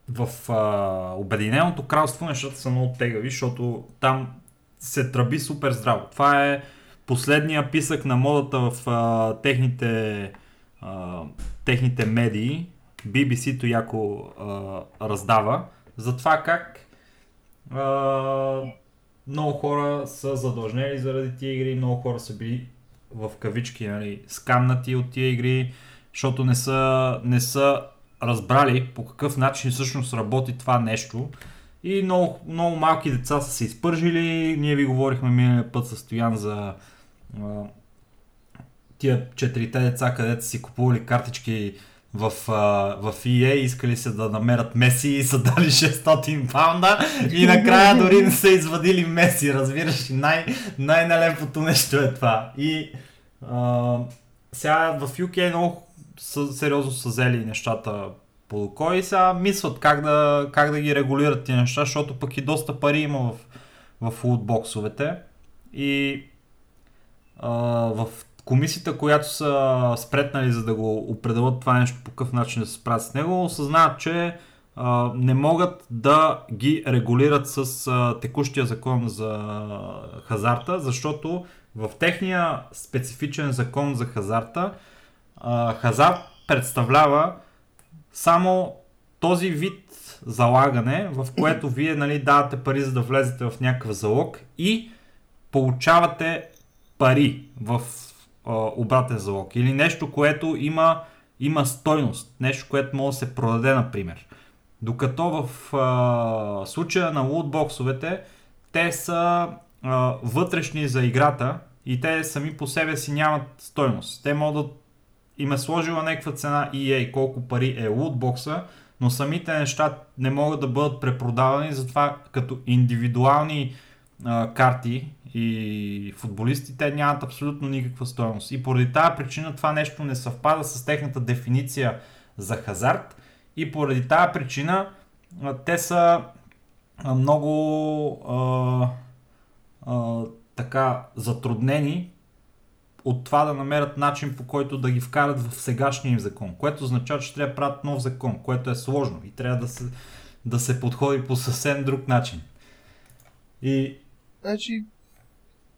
в а, Обединеното кралство нещата са много тегави, защото там се тръби супер здраво. Това е последния писък на модата в а, техните, а, техните медии. BBC-то яко а, раздава за това как а, много хора са задължнели заради тия игри, много хора са били в кавички нали, скамнати от тия игри, защото не са, не са разбрали по какъв начин всъщност работи това нещо. И много, много малки деца са се изпържили. Ние ви говорихме миналия път със Стоян за а, тия четирите деца, където си купували картички в, а, в EA, искали се да намерят Меси и са дали 600 паунда и накрая дори не са извадили Меси, разбираш, най- най-нелепото нещо е това. И а, сега в UK много са, сериозно са взели нещата по око сега мислят как да, как да ги регулират тия неща, защото пък и доста пари има в, в лутбоксовете. И а, в комисията, която са спретнали за да го определят това нещо по какъв начин да се справят с него, осъзнават, че а, не могат да ги регулират с а, текущия закон за хазарта, защото в техния специфичен закон за хазарта а, хазарт представлява само този вид залагане, в което вие нали, давате пари за да влезете в някакъв залог и получавате пари в обратен залог. Или нещо, което има, има стойност. Нещо, което може да се продаде, например. Докато в а, случая на лутбоксовете, те са а, вътрешни за играта и те сами по себе си нямат стойност. Те могат да им е сложила някаква цена EA, колко пари е лутбокса, но самите неща не могат да бъдат препродавани, затова като индивидуални карти и футболисти, те нямат абсолютно никаква стоеност. И поради тази причина това нещо не съвпада с техната дефиниция за хазарт и поради тази причина те са много а, а, така затруднени от това да намерят начин по който да ги вкарат в сегашния им закон, което означава, че трябва да правят нов закон, което е сложно и трябва да се, да се подходи по съвсем друг начин. И... Значи,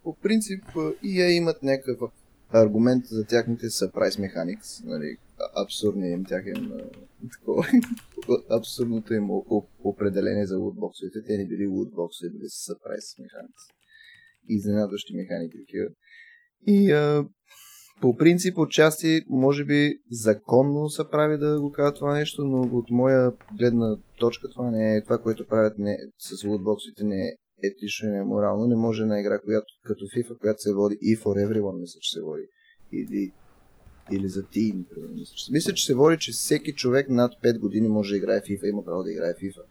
по принцип, EA имат някакъв аргумент за тяхните surprise mechanics, нали, абсурдния им тяхен такова, абсурдното им определение за лутбоксовете. Те не били лутбоксове, били са surprise mechanics. Изненадващи механики такива. И а, по принцип, отчасти, може би законно се прави да го кажа това нещо, но от моя гледна точка това не е това, което правят не, с лутбоксите не е етично и морално. Не може на игра, която като FIFA, която се води и for everyone, мисля, че се води. Или, или за тин, мисля, че, мисля, че се води, че всеки човек над 5 години може да играе FIFA, има право да играе FIFA.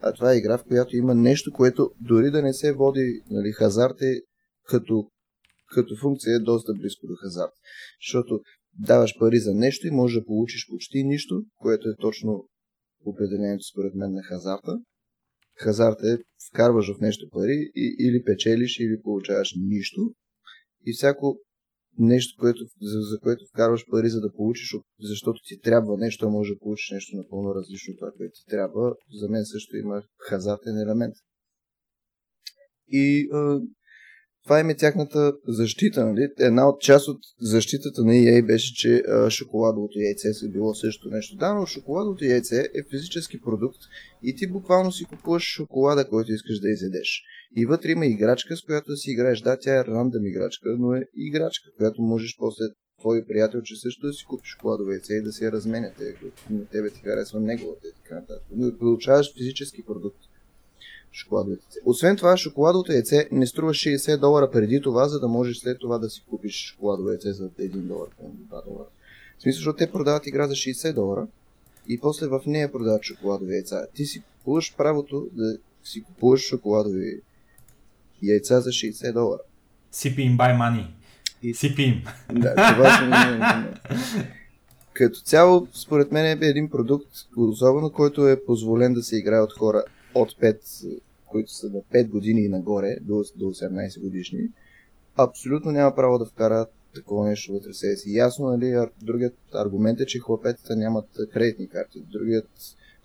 А това е игра, в която има нещо, което дори да не се води, нали, хазарт е като като функция е доста близко до хазарт. Защото даваш пари за нещо и можеш да получиш почти нищо, което е точно определението според мен на хазарта. Хазарт е вкарваш в нещо пари и, или печелиш, или получаваш нищо. И всяко нещо, което, за, за което вкарваш пари, за да получиш, защото ти трябва нещо, а може да получиш нещо напълно различно от това, което ти трябва, за мен също има хазартен елемент. И това им е тяхната защита. Нали? Една от част от защитата на EA беше, че а, шоколадовото яйце се било също нещо. Да, но шоколадовото яйце е физически продукт и ти буквално си купуваш шоколада, който искаш да изедеш. И вътре има играчка, с която да си играеш. Да, тя е рандъм играчка, но е играчка, която можеш после твой приятел, че също да си купиш шоколадово яйце и да си я разменяте, ако на тебе ти харесва неговата и така нататък. Но получаваш физически продукт шоколадовите яйце. Освен това, шоколадовото яйце не струва 60 долара преди това, за да можеш след това да си купиш шоколадово яйце за 1 долар, 2 долара. В смисъл, защото те продават игра за 60 долара и после в нея продават шоколадови яйца. Ти си купуваш правото да си купуваш шоколадови яйца за 60 долара. Сипи им buy money. И... Сипи им. Да, това съм Като цяло, според мен е един продукт, особено който е позволен да се играе от хора от 5 които са на 5 години и нагоре, до, до 18 годишни, абсолютно няма право да вкарат такова нещо вътре себе си. Ясно, нали, другият аргумент е, че хлапетата нямат кредитни карти. Другият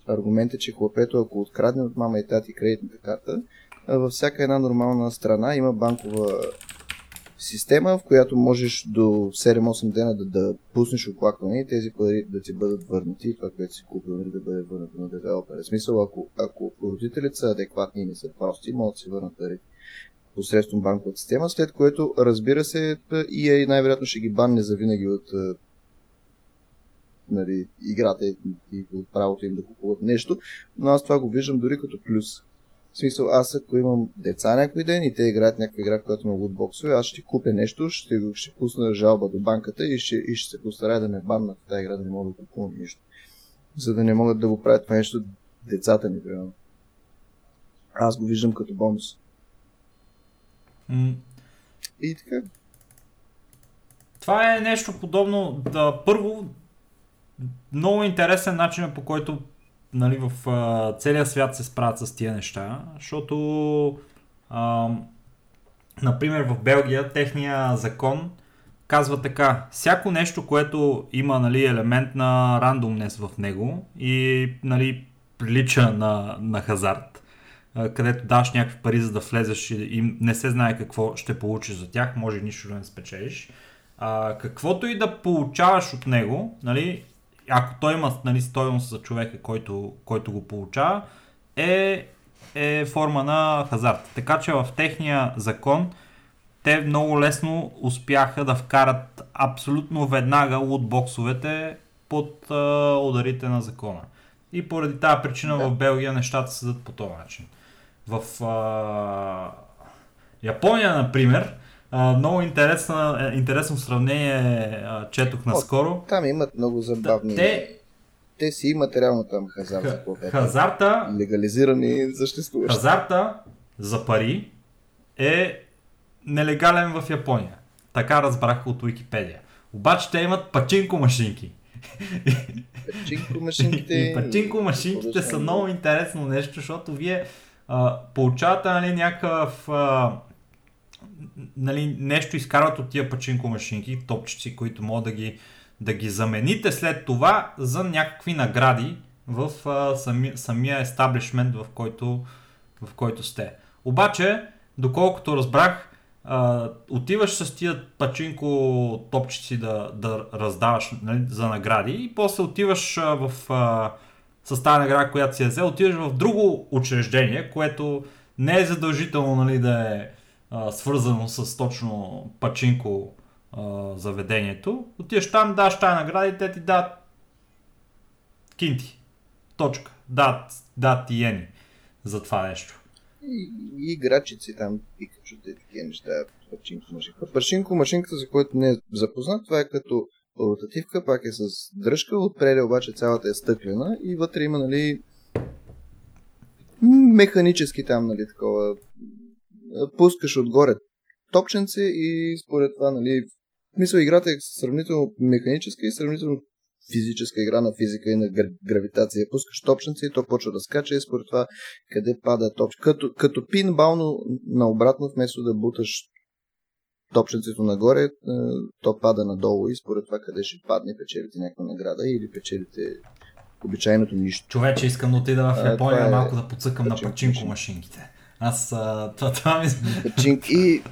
аргумент е, че хлапето, ако открадне от мама и тати кредитната карта, във всяка една нормална страна има банкова система, в която можеш до 7-8 дена да, да пуснеш оплакване и тези пари да ти бъдат върнати и това, което си купил, нали, да бъде върнато на девелопера. Смисъл, ако, ако родителите са адекватни и не са прости, могат да си върнат пари посредством банковата система, след което, разбира се, EA най-вероятно ще ги банне за винаги от нали, играта и от правото им да купуват нещо, но аз това го виждам дори като плюс. В смисъл, аз ако имам деца някой ден и те играят някаква игра, която има лутбоксове, аз ще купя нещо, ще, ще пусна жалба до банката и ще, и ще се постарая да ме баннат в тази игра, да не мога да купувам нищо. За да не могат да го правят това нещо децата ми, примерно. Аз го виждам като бонус. Mm. И така. Това е нещо подобно. Да, първо, много интересен начин по който нали, в а, целия свят се справят с тия неща, защото а, например в Белгия техния закон казва така, всяко нещо, което има нали, елемент на рандомнес в него и нали, прилича на, на хазарт, където даш някакви пари за да влезеш и, и не се знае какво ще получиш за тях, може нищо да не спечелиш. А, каквото и да получаваш от него, нали, ако той има нали, стоеност за човека, който, който го получава, е, е форма на хазарт. Така че в техния закон те много лесно успяха да вкарат абсолютно веднага лутбоксовете под а, ударите на закона. И поради тази причина да. в Белгия нещата седат по този начин. В а, Япония, например, а, много интересно, е, интересно сравнение а, четох наскоро. Там имат много забавни. Те, те си имат реално там хазарт. Х, хазарта. Легализирани съществуващи. Хазарта за пари е нелегален в Япония. Така разбрах от Википедия. Обаче те имат пачинко машинки. Пачинко машинките. И пачинко машинките са много интересно нещо, защото вие а, получавате нали, някакъв а, нали, нещо изкарват от тия пачинко машинки, топчици, които могат да ги, да ги замените след това за някакви награди в а, сами, самия естаблишмент, в който, в който сте. Обаче, доколкото разбрах, а, отиваш с тия пачинко топчици да, да раздаваш нали, за награди и после отиваш а, в, а, с тази награда, която си е взел, отиваш в друго учреждение, което не е задължително нали, да е свързано с точно пачинко а, заведението. Отиваш там, даш тази награда те ти дадат кинти. Точка. Дат, дат и за това нещо. И, и играчици там пикачу те такива неща. Парчинко машинка. Парчинко машинката, за който не е запознат, това е като ротативка, пак е с дръжка, отпред обаче цялата е стъклена и вътре има, нали, механически там, нали, такова, пускаш отгоре топченце и според това, нали, мисля, играта е сравнително механическа и сравнително физическа игра на физика и на гравитация. Пускаш топченце и то почва да скача и според това къде пада топч. Като, като пинбално наобратно, вместо да буташ топченцето нагоре, е, то пада надолу и според това къде ще падне, печелите някаква награда или печелите обичайното нищо. Човече, искам да отида в Япония е... малко да подсъкам на пачинко машинките. Аз това, това ми... И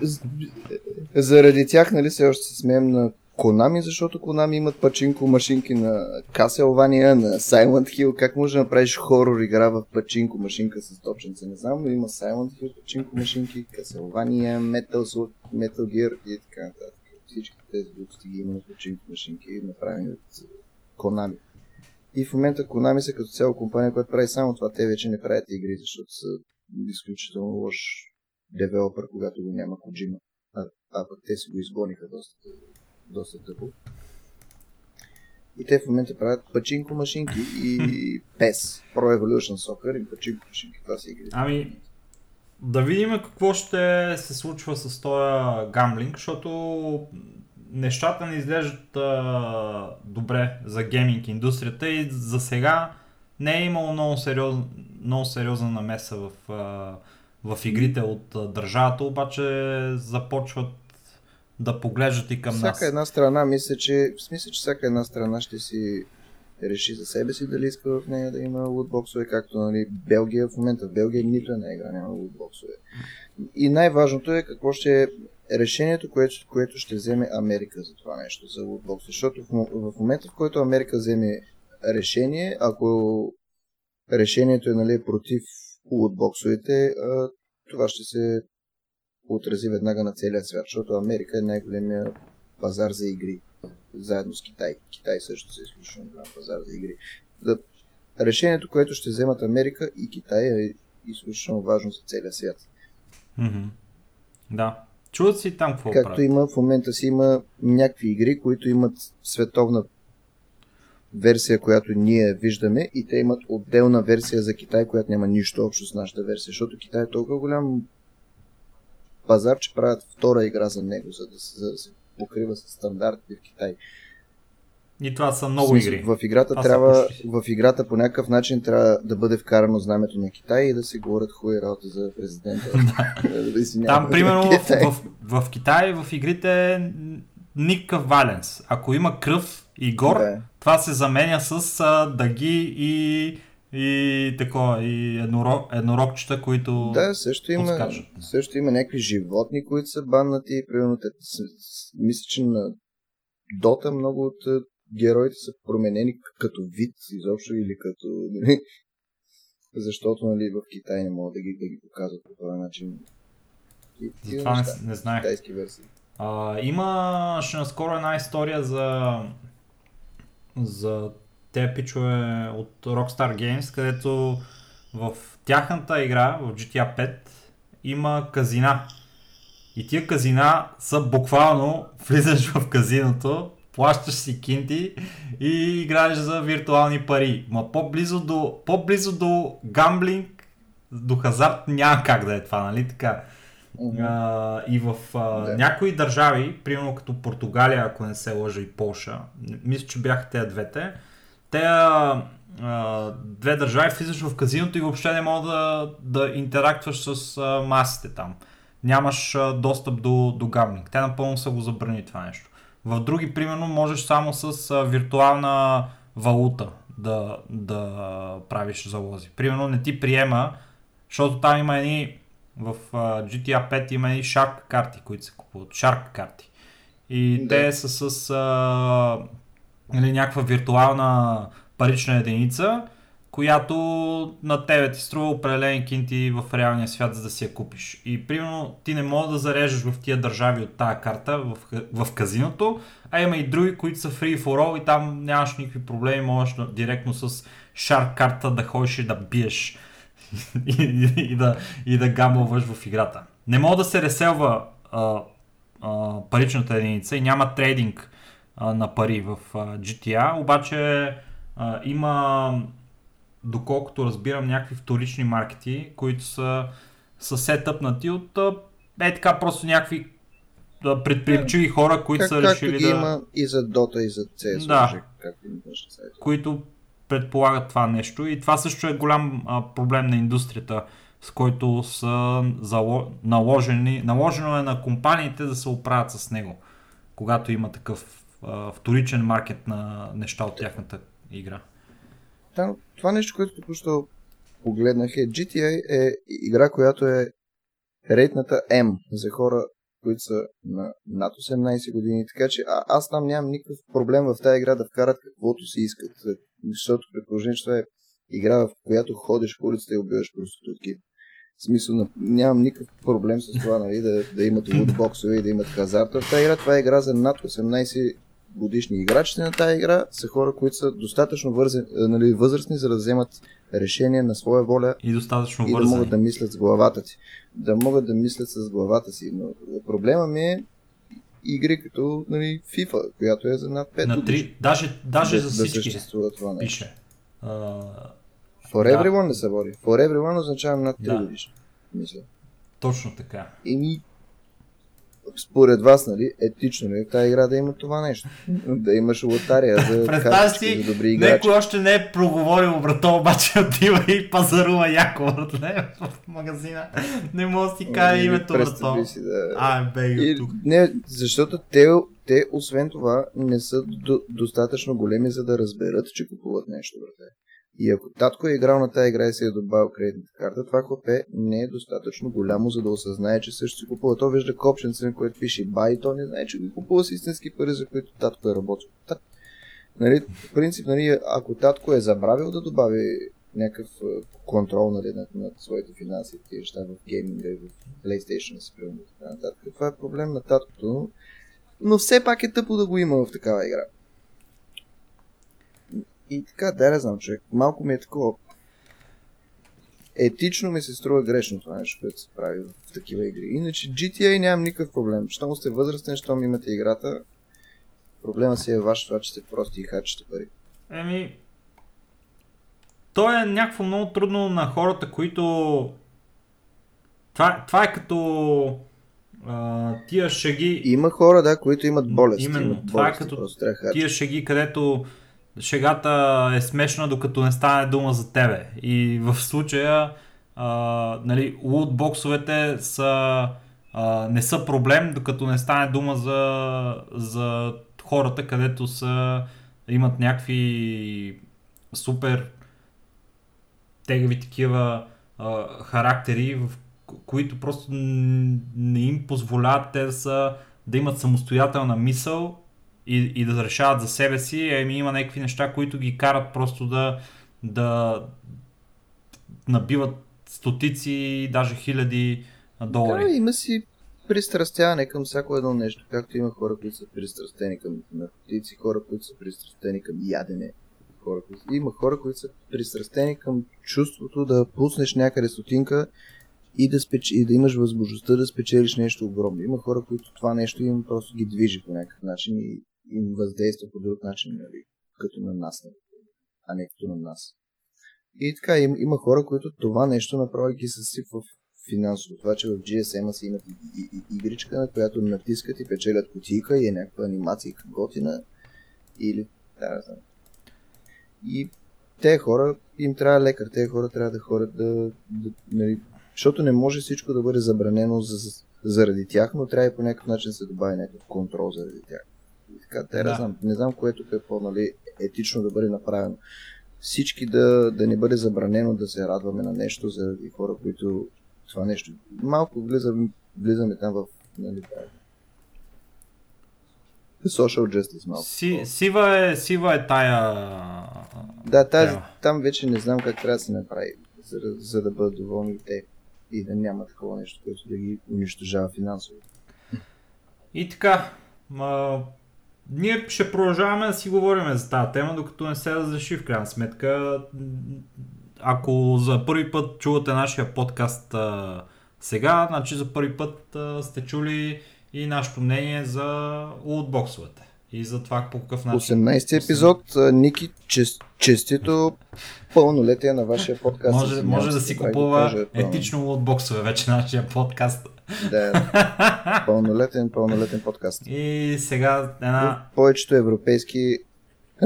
заради тях, нали, все още се смеем на Konami, защото Konami имат пачинко машинки на Castlevania, на Silent Hill. Как може да направиш хорор игра в пачинко машинка с топченце? Не знам, но има Silent Hill пачинко машинки, Castlevania, Metal, Slug, Metal Gear и така нататък. Всички тези глупости ги има на пачинко машинки, направени от Konami. И в момента Konami са като цяло компания, която прави само това. Те вече не правят игри, защото са изключително лош девелопър, когато го няма Kojima. А, а пък те си го изгониха доста доста тъпо. И те в момента правят пачинко машинки и PES, Pro Evolution Soccer и пачинко машинки. Това са игри. Ами, да видим какво ще се случва с този гамблинг, защото нещата не изглеждат а, добре за гейминг индустрията и за сега не е имало много, сериоз, много сериозна намеса в, в игрите от държавата, обаче започват да поглеждат и към всяка нас. Всяка една страна, мисля, че, в смисъл, че всяка една страна ще си реши за себе си дали иска в нея да има лутбоксове, както нали, Белгия в момента. В Белгия нито една игра няма лутбоксове. И най-важното е какво ще е решението, което, което ще вземе Америка за това нещо, за лутбокс. Защото в, в момента, в който Америка вземе решение, ако решението е нали, против лутбоксовете, това ще се отрази веднага на целия свят, защото Америка е най-големия пазар за игри, заедно с Китай. Китай също се изключително голям пазар за игри. Да, решението, което ще вземат Америка и Китай е изключително важно за целия свят. Mm-hmm. Да. Чуват си там какво Както правят. има в момента си има някакви игри, които имат световна версия, която ние виждаме и те имат отделна версия за Китай, която няма нищо общо с нашата версия, защото Китай е толкова голям пазар, че правят втора игра за него, за да се, за да се покрива с стандартите в Китай. И това са много игри. В играта, трябва, в играта по някакъв начин трябва да бъде вкарано знамето на Китай и да се говорят хубави работи за президента. Там, примерно, в, в, в, в Китай, в игрите е никакъв валенс. Ако има кръв и гор, да. това се заменя с а, дъги и и такова, и еднорог, еднорогчета, които Да, също има, подскачат. също има някакви животни, които са баннати. Примерно, те, мисля, че на Дота много от героите са променени като вид изобщо или като... Нали, защото нали, в Китай не могат да ги, да ги показват по този начин. И, за това не, не знаех. Китайски версии. А, имаше наскоро една история за за те пичове от Rockstar Games, където в тяхната игра, в GTA 5, има казина. И тия казина са буквално влизаш в казиното, плащаш си кинти и играеш за виртуални пари. Ма по-близо до, по-близо до гамблинг, до хазарт няма как да е това, нали така? Mm-hmm. А, и в а, yeah. някои държави, примерно като Португалия, ако не се лъжа и Полша, мисля, че бяха тези двете, те две държави влизаш в казиното и въобще не мога да, да интерактваш с а, масите там. нямаш а, достъп до, до гамблинг. Те напълно са го забрани това нещо. В други, примерно, можеш само с а, виртуална валута да, да правиш залози. Примерно не ти приема, защото там има едни в а, GTA 5 има и Shark карти, които се купуват. Shark карти. И да. те са с а, нали, някаква виртуална парична единица, която на тебе ти струва определени кинти в реалния свят, за да си я купиш. И примерно ти не можеш да зарежеш в тия държави от тази карта в, в казиното, а има и други, които са free for all и там нямаш никакви проблеми, можеш директно с Shark карта да ходиш и да биеш и, и, и, да, и да гамбълваш в играта. Не мога да се реселва а, а, паричната единица и няма трейдинг а, на пари в а, GTA, обаче а, има, доколкото разбирам, някакви вторични маркети, които са, са сетъпнати от е така просто някакви предприемчиви хора, които как, са решили да... има и за Dota и за CS. Да. които предполагат това нещо и това също е голям а, проблем на индустрията, с който са зало... наложени, наложено е на компаниите да се оправят с него, когато има такъв а, вторичен маркет на неща от тяхната игра. Да, това нещо, което току-що погледнах е GTA е игра, която е рейтната M за хора, които са на над 18 години, така че а, аз там нямам никакъв проблем в тази игра да вкарат каквото си искат, защото предположение, че това е игра, в която ходиш по улицата и убиваш проститутки. В смисъл, нямам никакъв проблем с това, нали, да, да имат лутбоксове и да имат хазарта. В тази игра това е игра за над 18 годишни играчите на тази игра са хора, които са достатъчно вързен, нали, възрастни, за да вземат решение на своя воля и, достатъчно и да могат да мислят с главата си. Да могат да мислят с главата си. Но проблема ми е игри като нали, FIFA, която е за над 5 на 3, години. Даже, даже да, за всички да съществува това нещо. Пише. Uh, For everyone да. не се води. For everyone означава над 3 да. годишни. Мисля. Точно така. И според вас, нали, етично ли е тази игра да има това нещо? Да имаш лотария за картички, за добри играчи. Некой още не е проговорил, брато, обаче отива и пазарува яко, братле, в магазина. Не мога да си кажа името, брато. Си, да... А, бе, и, тук. Не, защото те, те, освен това, не са до, достатъчно големи, за да разберат, че купуват нещо, брате. И ако татко е играл на тази игра и се е добавил кредитната карта, това хлапе не е достатъчно голямо, за да осъзнае, че също си купува. То вижда копченце, на което пише бай, и то не знае, че ги купува с истински пари, за които татко е работил. Так, нали, в принцип, нали, ако татко е забравил да добави някакъв контрол нали, над, над своите финанси, тези неща в гейминга и в PlayStation, спрямо така нататък. Това е проблем на таткото, но все пак е тъпо да го има в такава игра. И така, да, не знам, човек. Малко ми е такова. Етично ми се струва грешно това нещо, което се прави в такива игри. Иначе GTA нямам никакъв проблем. Щом сте възрастен, щом имате играта, проблема си е ваш това, че сте прости и хачите пари. Еми, то е някакво много трудно на хората, които... Това, това е като а, тия шаги... Има хора, да, които имат болести. Именно, имат това е като тия шаги, където шегата е смешна, докато не стане дума за тебе. И в случая, а, нали, лутбоксовете са, а, не са проблем, докато не стане дума за, за хората, където са, имат някакви супер тегави такива а, характери, в които просто не им позволяват те да, са, да имат самостоятелна мисъл и, и да решават за себе си, ами има някакви неща, които ги карат просто да, да набиват стотици, даже хиляди долари. Да, има си пристрастяване към всяко едно нещо, както има хора, които са пристрастени към наркотици, хора, които са пристрастени към ядене, хора, които... има хора, които са пристрастени към чувството да пуснеш някъде стотинка и да, спеч... и да имаш възможността да спечелиш нещо огромно. Има хора, които това нещо им просто ги движи по някакъв начин и им въздейства по друг начин, нали, като на нас, нали, а не като на нас. И така, им, има хора, които това нещо направи ги съсипва финансово. Това, че в GSM си имат и, и, и, игричка, на която натискат и печелят кутийка и е някаква анимация готина. Или, да, не. И те хора, им трябва лекар, те хора трябва да ходят да, да нали, защото не може всичко да бъде забранено за, заради тях, но трябва и по някакъв начин да се добави някакъв контрол заради тях. Така, те да. знам, не знам което е по нали, етично да бъде направено. Всички да, да не бъде забранено да се радваме на нещо заради хора, които това нещо. Малко влизаме, влизаме там в нали, social justice малко. Си, сива, е, сива е тая... Да, тази, там вече не знам как трябва да се направи, за, за да бъдат доволни те и да няма такова нещо, което да ги унищожава финансово. И така, ма, ние ще продължаваме да си говорим за тази тема, докато не се разреши в крайна сметка. Ако за първи път чувате нашия подкаст а, сега, значи за първи път а, сте чули и нашето мнение за лутбоксовете. И за това по какъв начин. 18-ти епизод, Ники, чест, честито пълнолетие на вашия подкаст. Може, може да си купува да етично лутбоксове вече нашия подкаст. Да, пълнолетен, пълнолетен подкаст. И сега една... В повечето европейски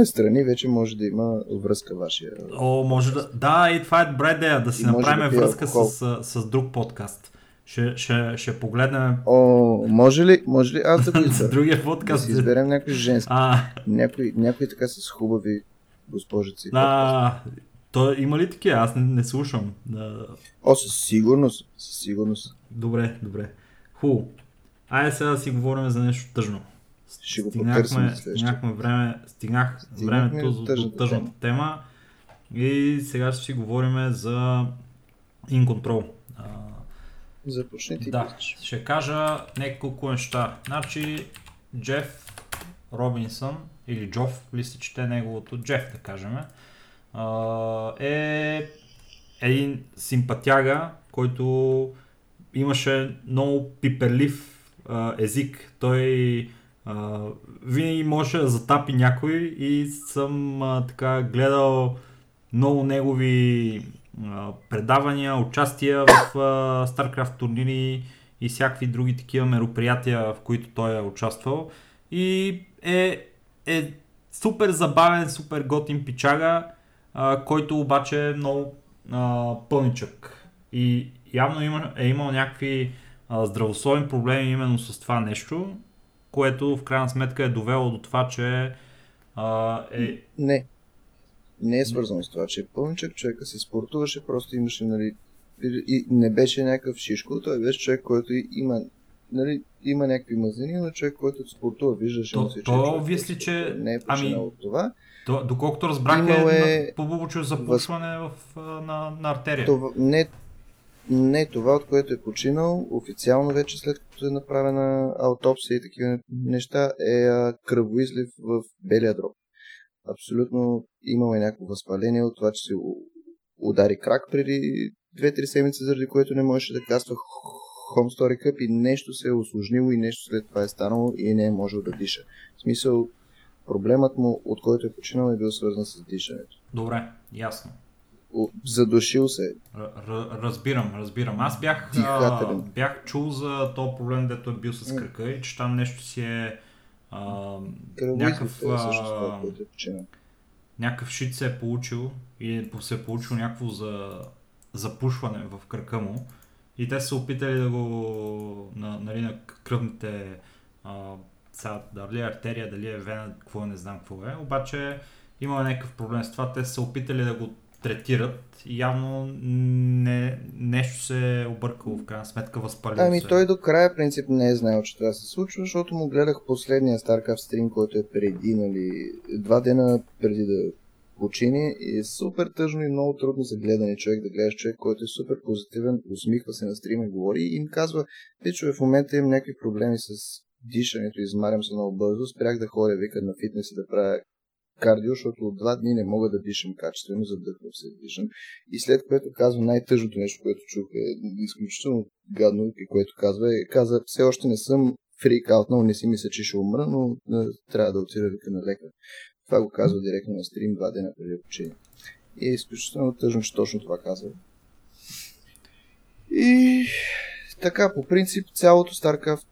страни вече може да има връзка вашия. О, може да. Да, и това е добра идея, да си направим да връзка с, с, с друг подкаст. Ще, ще, ще погледнем. О, може ли, може ли аз да го избера? Другия подкаст. Да си изберем някой женски. А. Някой, някой така с хубави госпожици. А, то има ли такива? Аз не, не слушам. Да. О, със сигурност. Със сигурност. Добре, добре. Хубаво. Айде сега да си говорим за нещо тъжно. Ще го стигнахме, стигнахме време, стигнах времето за тъжната, тъжната тема. тема. И сега ще си говорим за In Control. Започни ти. Да, ще кажа няколко неща. Значи, Джеф Робинсън, или Джоф, ли се чете неговото, Джеф да кажем, е един симпатяга, който имаше много пиперлив език. Той винаги може да затапи някой и съм така гледал много негови предавания, участия в StarCraft турнири и всякакви други такива мероприятия, в които той е участвал. И е, е супер забавен, супер готин пичага, а, който обаче е много а, пълничък. И явно има, е имал някакви а, здравословни проблеми именно с това нещо, което в крайна сметка е довело до това, че а, е... Не, не е свързано с това, че е пълничък, човека се спортуваше, просто имаше, нали, и не беше някакъв шишко, той беше човек, който има, нали, има някакви мазнини, но човек, който спортува, виждаше му се, че... То, обвисли, че... Не е ами, от това. То, доколкото разбрах е, е по-бубочо запушване в, на, на артерия. Това, не, не това, от което е починал, официално вече след като е направена аутопсия и такива неща, е кръвоизлив в белия дроб абсолютно имаме някакво възпаление от това, че се удари крак преди 2-3 седмици, заради което не можеше да каства Home Story Cup и нещо се е осложнило и нещо след това е станало и не е можел да диша. В смисъл, проблемът му, от който е починал, е бил свързан с дишането. Добре, ясно. Задушил се. Р- разбирам, разбирам. Аз бях, а, бях чул за този проблем, дето е бил с кръка и че там нещо си е а, някакъв, е това, е някакъв шит се е получил и се е получил някакво за запушване в кръка му. И те са опитали да го на, нали, на кръвните а, дали е артерия, дали е вена, какво не знам какво е, обаче има някакъв проблем с това, те са опитали да го третират и явно не, нещо се е объркало в крайна сметка, възпалил Ами се. той до края принцип не е знаел, че това се случва, защото му гледах последния StarCraft стрим, който е преди, нали, два дена преди да почине и е супер тъжно и много трудно за гледане човек, да гледаш човек, който е супер позитивен, усмихва се на стрима и говори и им казва, че в момента имам някакви проблеми с дишането, измарям се много бързо, спрях да ходя, вика на фитнес и да правя кардио, защото от два дни не мога да дишам качествено, се да дишам. И след което казва най-тъжното нещо, което чух е изключително гадно, и което казва е, каза, все още не съм фрик аутнал, не си мисля, че ще умра, но не, трябва да отида вика на лекар. Това го казва директно на стрим два дена преди почине. И е изключително тъжно, че точно това казва. И така, по принцип, цялото StarCraft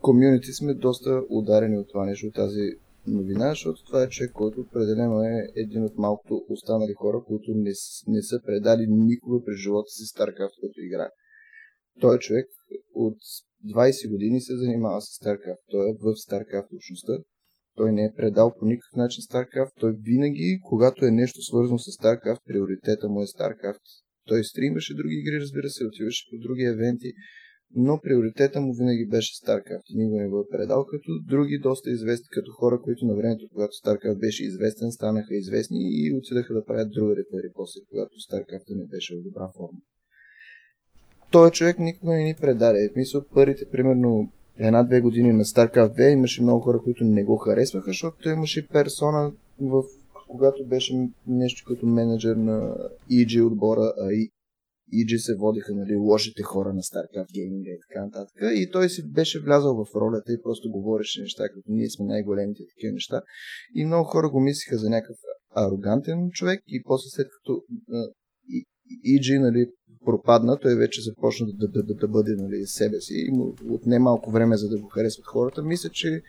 комюнити сме доста ударени от това нещо, от тази новина, защото това е човек, който определено е един от малкото останали хора, които не, не са предали никога през живота си StarCraft, който играе. Той е човек от 20 години се занимава с StarCraft. Той е в StarCraft общността. Той не е предал по никакъв начин StarCraft. Той винаги, когато е нещо свързано с StarCraft, приоритета му е StarCraft. Той стримаше други игри, разбира се, отиваше по други евенти, но приоритета му винаги беше StarCraft никога не го е предал, като други доста известни, като хора, които на времето, когато StarCraft беше известен, станаха известни и отидаха да правят други репери после, когато StarCraft не беше в добра форма. Той човек никога не ни предаде. В мисъл, първите, примерно, една-две години на StarCraft 2 имаше много хора, които не го харесваха, защото той имаше персона в когато беше нещо като менеджер на EG отбора, а и EG се водиха нали, лошите хора на StarCraft Gaming и така нататък. И той си беше влязал в ролята и просто говореше неща, като ние сме най-големите такива неща. И много хора го мислиха за някакъв арогантен човек и после след като EG нали, пропадна, той вече започна да, да, да, да бъде нали, себе си и му отне малко време за да го харесват хората. Мисля, че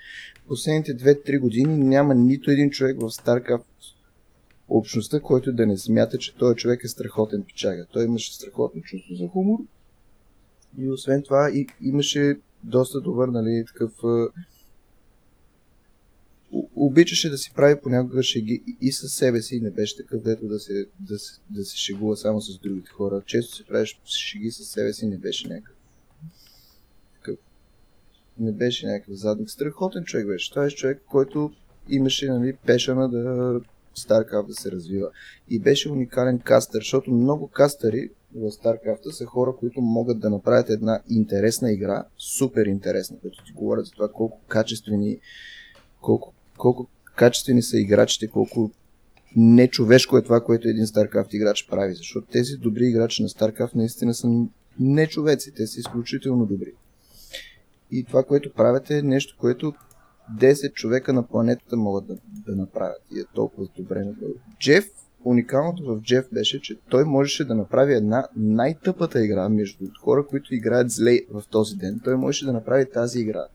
последните 2-3 години няма нито един човек в StarCraft общността, който да не смята, че този човек е страхотен печага. Той имаше страхотно чувство за хумор и освен това и, имаше доста добър, нали, такъв обичаше да си прави понякога шеги и със себе си, не беше такъв, дето да се, да, се, да се шегува само с другите хора. Често си правиш шеги със себе си, не беше някакъв. Не беше някакъв задник. Страхотен човек беше. Това е човек, който имаше нали, пешана да StarCraft да се развива. И беше уникален кастър, защото много кастъри в StarCraft са хора, които могат да направят една интересна игра, супер интересна, като ти говорят за това колко качествени, колко, колко качествени са играчите, колко нечовешко е това, което един StarCraft играч прави, защото тези добри играчи на StarCraft наистина са нечовеци, те са изключително добри. И това, което правят е нещо, което 10 човека на планетата могат да, да направят и е толкова добре. Джеф, уникалното в Джеф беше, че той можеше да направи една най-тъпата игра между хора, които играят зле в този ден. Той можеше да направи тази игра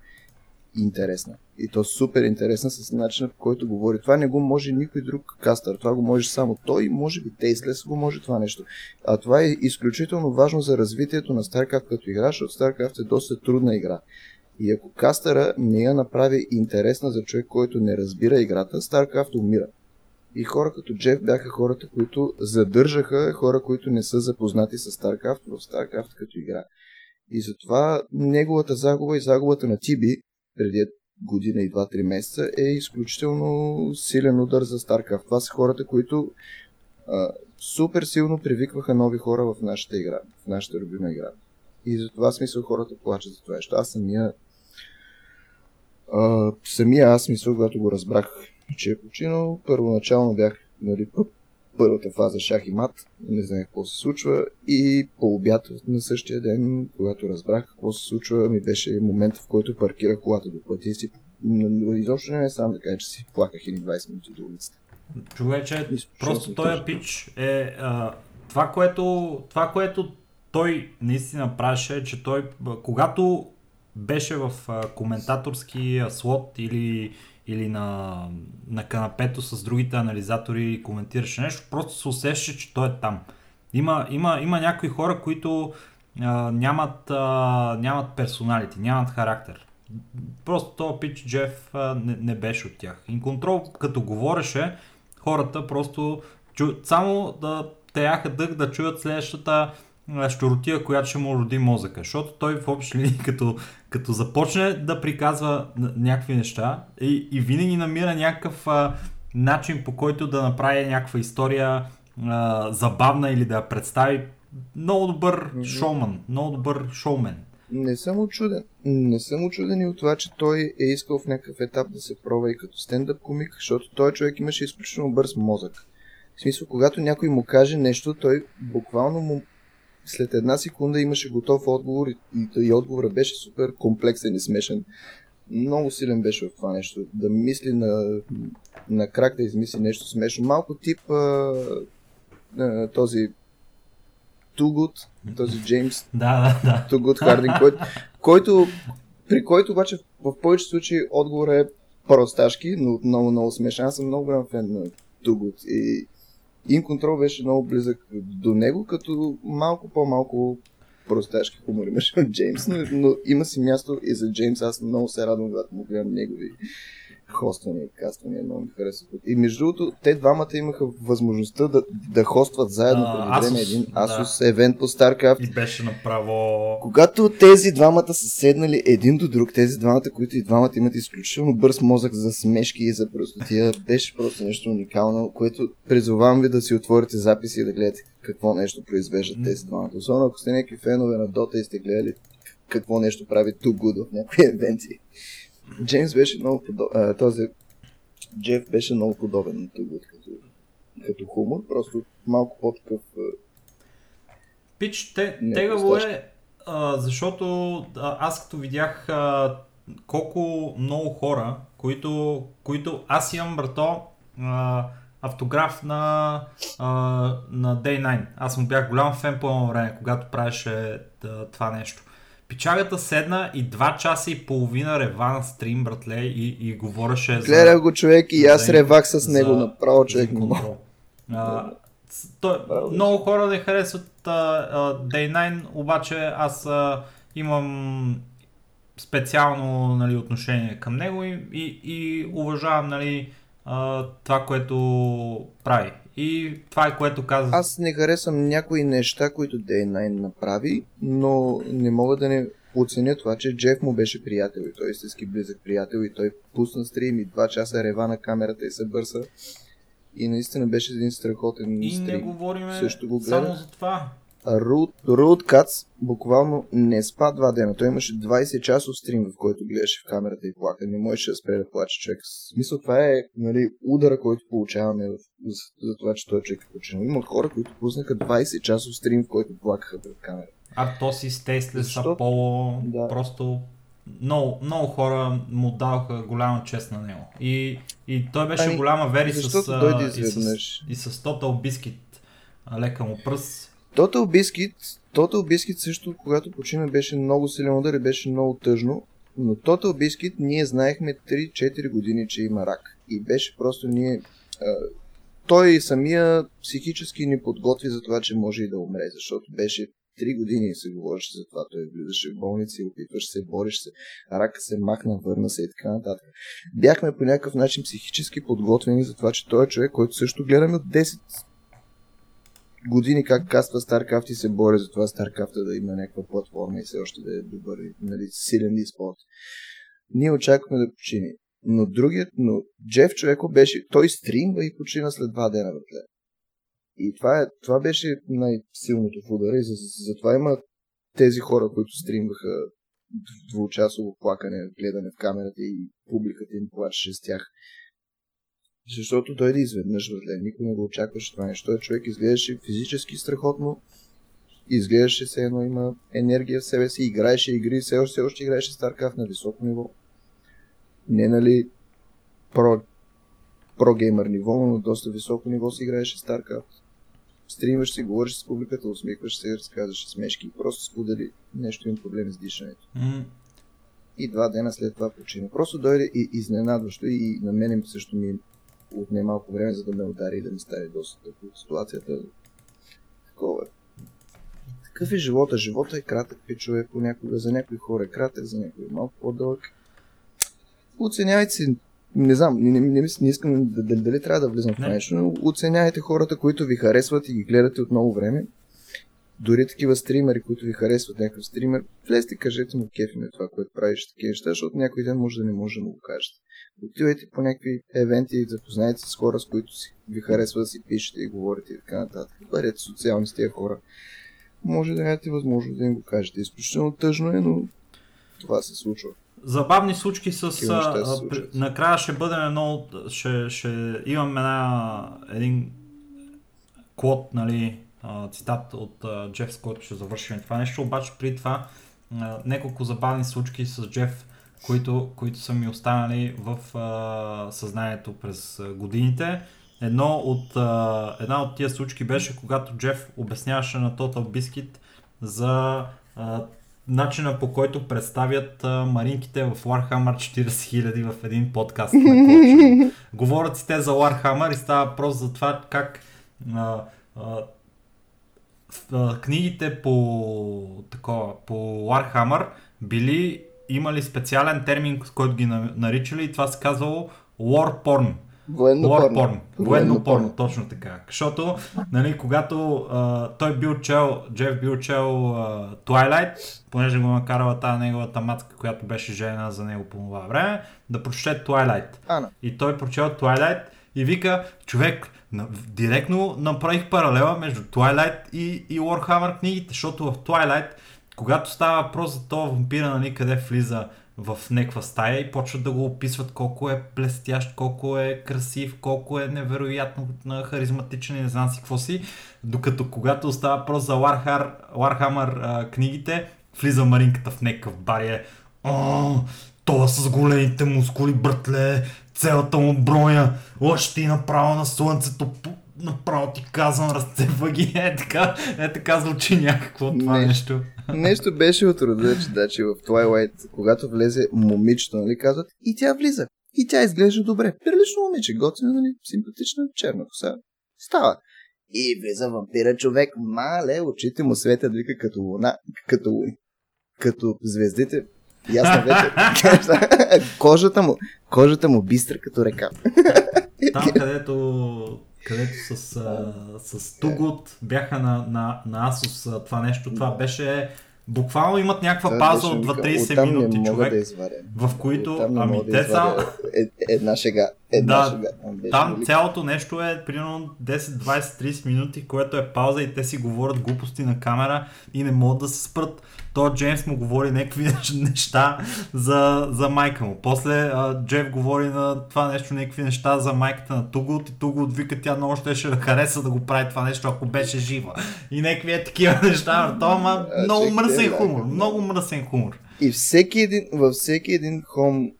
интересна. И то супер интересна с начина по който говори. Това не го може никой друг кастър. Това го може само той. Може би Тейслес го може това нещо. А това е изключително важно за развитието на StarCraft като игра, защото StarCraft е доста трудна игра. И ако кастъра не я направи интересна за човек, който не разбира играта, StarCraft умира. И хора като Джеф бяха хората, които задържаха хора, които не са запознати с StarCraft в StarCraft като игра. И затова неговата загуба и загубата на Тиби преди година и 2-3 месеца е изключително силен удар за StarCraft. Това са хората, които а, супер силно привикваха нови хора в нашата игра, в нашата любима игра. И затова смисъл хората плачат за това. Аз самия а, самия аз мисля, когато го разбрах, че е починал, първоначално бях нали, първата фаза шах и мат, не знаех какво се случва и по обяд на същия ден, когато разбрах какво се случва, ми беше момент, в който паркирах колата до пътя и си изобщо не е сам да кажа, че си плаках или 20 минути до улицата. Човече, просто този пич е а, това, което, това, което той наистина правеше, е, че той, когато беше в коментаторски слот или, или на, на канапето с другите анализатори и коментираше нещо, просто се усещаше, че той е там. Има, има, има някои хора, които а, нямат, а, нямат персоналити, нямат характер. Просто този пич Джеф а, не, не беше от тях. Инконтрол, като говореше, хората просто чу, само да теяха дъх да чуят следващата щуротия, която ще му роди мозъка. Защото той в общи линии, като, като започне да приказва някакви неща и, и винаги намира някакъв а, начин по който да направи някаква история а, забавна или да я представи. Много добър шоуман, много добър шоумен. Не съм очуден. Не съм очуден и от това, че той е искал в някакъв етап да се пробва и като стендъп комик, защото той човек имаше изключително бърз мозък. В смисъл, когато някой му каже нещо, той буквално му след една секунда имаше готов отговор и, и, и отговорът беше супер комплексен и смешен. Много силен беше в това нещо. Да мисли на, на крак да измисли нещо смешно. Малко тип а, а, този Good, този Джеймс да, да, да. Good Harding, който, който, при който обаче в повечето случаи отговорът е просташки, но много, много смешен. Аз съм много голям фен на Good и In Control беше много близък до него, като малко по-малко просташки хумор имаше от Джеймс, но, но има си място и за Джеймс. Аз много се радвам, когато му гледам негови хоствания и каствания, много ми харесва. И между другото, те двамата имаха възможността да, да хостват заедно преди време Asus, един да. Asus евент по StarCraft. И беше направо... Когато тези двамата са седнали един до друг, тези двамата, които и двамата имат изключително бърз мозък за смешки и за простотия, беше просто нещо уникално, което призовавам ви да си отворите записи и да гледате какво нещо произвеждат М. тези двамата. Особено ако сте някакви фенове на Dota и сте гледали какво нещо прави Too Good в някои евенти. Джеймс беше много подобен, този Джеф беше много подобен на Good като, като хумор, просто малко по-такъв Пич, те, Не, тегаво е, а, защото аз като видях а, колко много хора, които, които аз имам брато а, автограф на, а, на Day 9. Аз му бях голям фен по едно време, когато правеше това нещо. Пичагата седна и 2 часа и половина рева на стрим, братле, и, и говореше за... Гледах го човек и аз за- ревах с него за- направо човек. за. А, той, много хора не харесват а, а, Day 9, обаче аз а, имам специално нали, отношение към него и, и, и уважавам нали, а, това, което прави. И това е което каза. Аз не харесвам някои неща, които Day9 направи, но не мога да не оценя това, че Джеф му беше приятел и той е истински близък приятел и той пусна стрим и два часа рева на камерата и се бърса. И наистина беше един страхотен и стрим. не говорим Също го само за това. Road Cuts буквално не спа два дена. Той имаше 20 часов стрим, в който гледаше в камерата и плака. Не можеше да спре да плаче човек. В смисъл това е нали, удара, който получаваме в, за, за, това, че той човек е починал. Има хора, които пуснаха 20 часов стрим, в който плакаха пред камерата. Артоси, Стейслес, Защо? Аполо, Да. просто много, много хора му даваха голяма чест на него. И, и той беше Ами, голяма вери с, а, и, с, и с Total Biscuit. а, Лека му пръст. Total Biscuit, Total Biscuit също, когато почина, беше много силен удар и беше много тъжно. Но Total Biscuit ние знаехме 3-4 години, че има рак. И беше просто ние... А, той самия психически ни подготви за това, че може и да умре, защото беше 3 години се говореше за това. Той влизаше в болница и опитваше се, бориш се, рака се махна, върна се и така нататък. Бяхме по някакъв начин психически подготвени за това, че той е човек, който също гледаме от 10 години как каства StarCraft и се бори за това StarCraft да има някаква платформа и все още да е добър, нали, силен и спорт. Ние очакваме да почини. Но другият, но Джеф човеко беше, той стримва и почина след два дена, братле. И това, е, това беше най-силното в удара и затова за, има тези хора, които стримваха двучасово плакане, гледане в камерата и публиката им плачеше с тях. Защото дойде изведнъж, братле. Никой не го очакваше това нещо. Човек изглеждаше физически страхотно. Изглеждаше се едно има енергия в себе си, играеше игри, все още, все още играеше StarCraft на високо ниво. Не нали про, про геймър ниво, но доста високо ниво си играеше StarCraft. Стримаш си, говориш с публиката, усмихваш се, разказваш смешки и просто сподели нещо им проблеми с дишането. М, И два дена след това почина. Просто дойде и изненадващо и на мене също ми отне малко време, за да ме удари и да ми стане доста тъпо. Ситуацията такова е. Такъв е живота. Живота е кратък, пичове, понякога за някои хора е кратък, за някои е малко по-дълъг. Оценявайте си, не знам, не, не, не, не искам да, дали, дали трябва да влизам в нещо, но оценявайте хората, които ви харесват и ги гледате от много време. Дори такива стримери, които ви харесват някакъв стример, влезте, кажете му кефи ме това, което правиш такива неща, защото някой ден може да не може да му го кажете. Отивайте по някакви евенти и запознайте с хора, с които си, ви харесва да си пишете и говорите и така нататък. Бъдете социални с тези хора. Може да нямате възможност да им го кажете. Изключително тъжно е, но това се случва. Забавни случки с... А, накрая ще бъдем много... Ще, ще имам една, един код, нали, а, цитат от а, Джеф, с който ще завършим това нещо, обаче при това а, няколко забавни случки с Джеф, които, които са ми останали в а, съзнанието през годините. Едно от, а, една от тия случки беше, когато Джеф обясняваше на Total Biscuit за а, начина по който представят а, маринките в Warhammer 40 000 в един подкаст. Говорят си те за Warhammer и става въпрос за това как а, а, книгите по, такова, по Warhammer били имали специален термин, с който ги на- наричали и това се казвало War Porn. Военно War порно. porn. Военно порно, точно така. Защото, нали, когато а, той бил чел, Джеф бил чел а, Twilight, понеже го накарала тази неговата матка, която беше жена за него по това време, да прочете Twilight. Ана. И той прочел Twilight и вика, човек, директно направих паралела между Twilight и, и Warhammer книгите, защото в Twilight, когато става въпрос за това вампира, нали, къде влиза в някаква стая и почват да го описват колко е блестящ, колко е красив, колко е невероятно харизматичен и не знам си какво си. Докато когато става въпрос за Warhammer, Warhammer а, книгите, влиза Маринката в някакъв бар и е това с големите мускули, братле, цялата му още ти направо на слънцето, направо ти казвам, разцепва ги, е така, е така звучи някакво това Не. нещо. Нещо беше от рода, че, да, че в Twilight, когато влезе момичето, нали, казват, и тя влиза. И тя изглежда добре. Прилично момиче, готина, нали, симпатична, черна коса. Става. И влиза вампира човек, мале, очите му светят, вика, като луна, като, като звездите. Ясно вече. кожата му, кожата му бистра като река. Там, където, където с, а, с Тугот бяха на, на, на Asus това нещо, това беше... Буквално имат някаква пауза от вика, 2-30 «Оттам минути, човек, да в които, ами да те само... извадя е- Една шега. Една Да, беше Там велико. цялото нещо е примерно 10, 20, 30 минути, което е пауза и те си говорят глупости на камера и не могат да се спрат. То Джеймс му говори някакви неща за, за майка му. После а, Джеф говори на това нещо, някакви неща за майката на Тугот и Тугот вика тя много щеше да хареса да го прави това нещо, ако беше жива. И някакви е такива неща. Това ма много мръсен хумор. Много мръсен хумор. И всеки един, във всеки един хом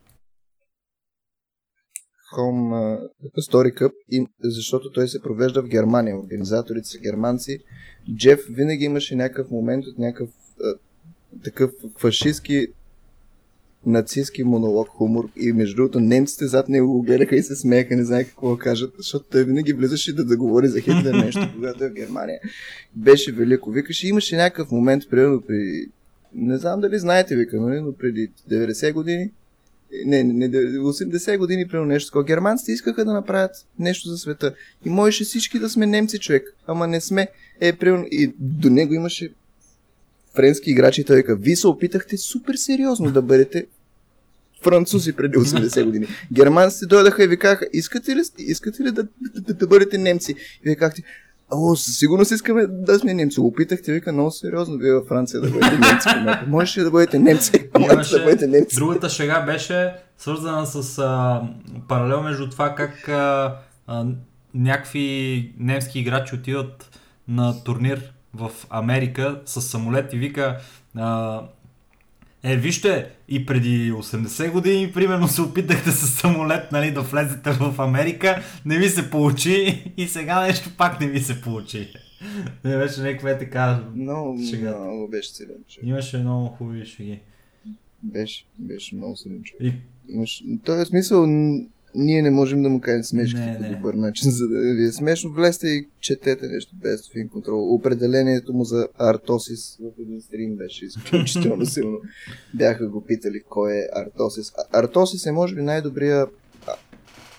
а, Story Cup, и, защото той се провежда в Германия. Организаторите са германци. Джеф винаги имаше някакъв момент от някакъв а, такъв фашистски нацистски монолог, хумор и между другото немците зад него го гледаха и се смееха, не знаеха какво кажат, защото той винаги влизаше да, да говори за Хитлер нещо, когато е в Германия. Беше велико. Викаше, имаше някакъв момент, примерно при... Не знам дали знаете, вика, нали, но преди 90 години, не, не, не 80 години, примерно нещо такова. Германците искаха да направят нещо за света. И можеше всички да сме немци, човек. Ама не сме. Е, примерно, и до него имаше френски играчи той вика, вие се опитахте супер сериозно да бъдете французи преди 80 години. Германците дойдаха и ви казаха, искате ли, искате ли да, да, да, да бъдете немци? И вие казахте, О, със сигурност искаме да сме немци. Опитахте, вика, много сериозно вие във Франция да бъдете немци. Можеше да бъдете немци. Имаше- да бъдете немци. Другата шега беше свързана с а, паралел между това как а, а, някакви немски играчи отиват на турнир в Америка с самолет и вика а, е, вижте, и преди 80 години, примерно, се опитахте с самолет, нали, да влезете в Америка, не ви се получи и сега нещо пак не ви се получи. Не беше някаква е така. Много, Шега. много беше силен човек. Имаше много хубави шеги. Беше, беше много силен човек. И Имаш... В този смисъл, ние не можем да му кажем смешки Не, по добър начин, за да ви е смешно. Влезте и четете нещо без фин контрол. Определението му за Артосис в един стрим беше изключително силно. Бяха го питали кой е Артосис. А- Артосис е може би най-добрия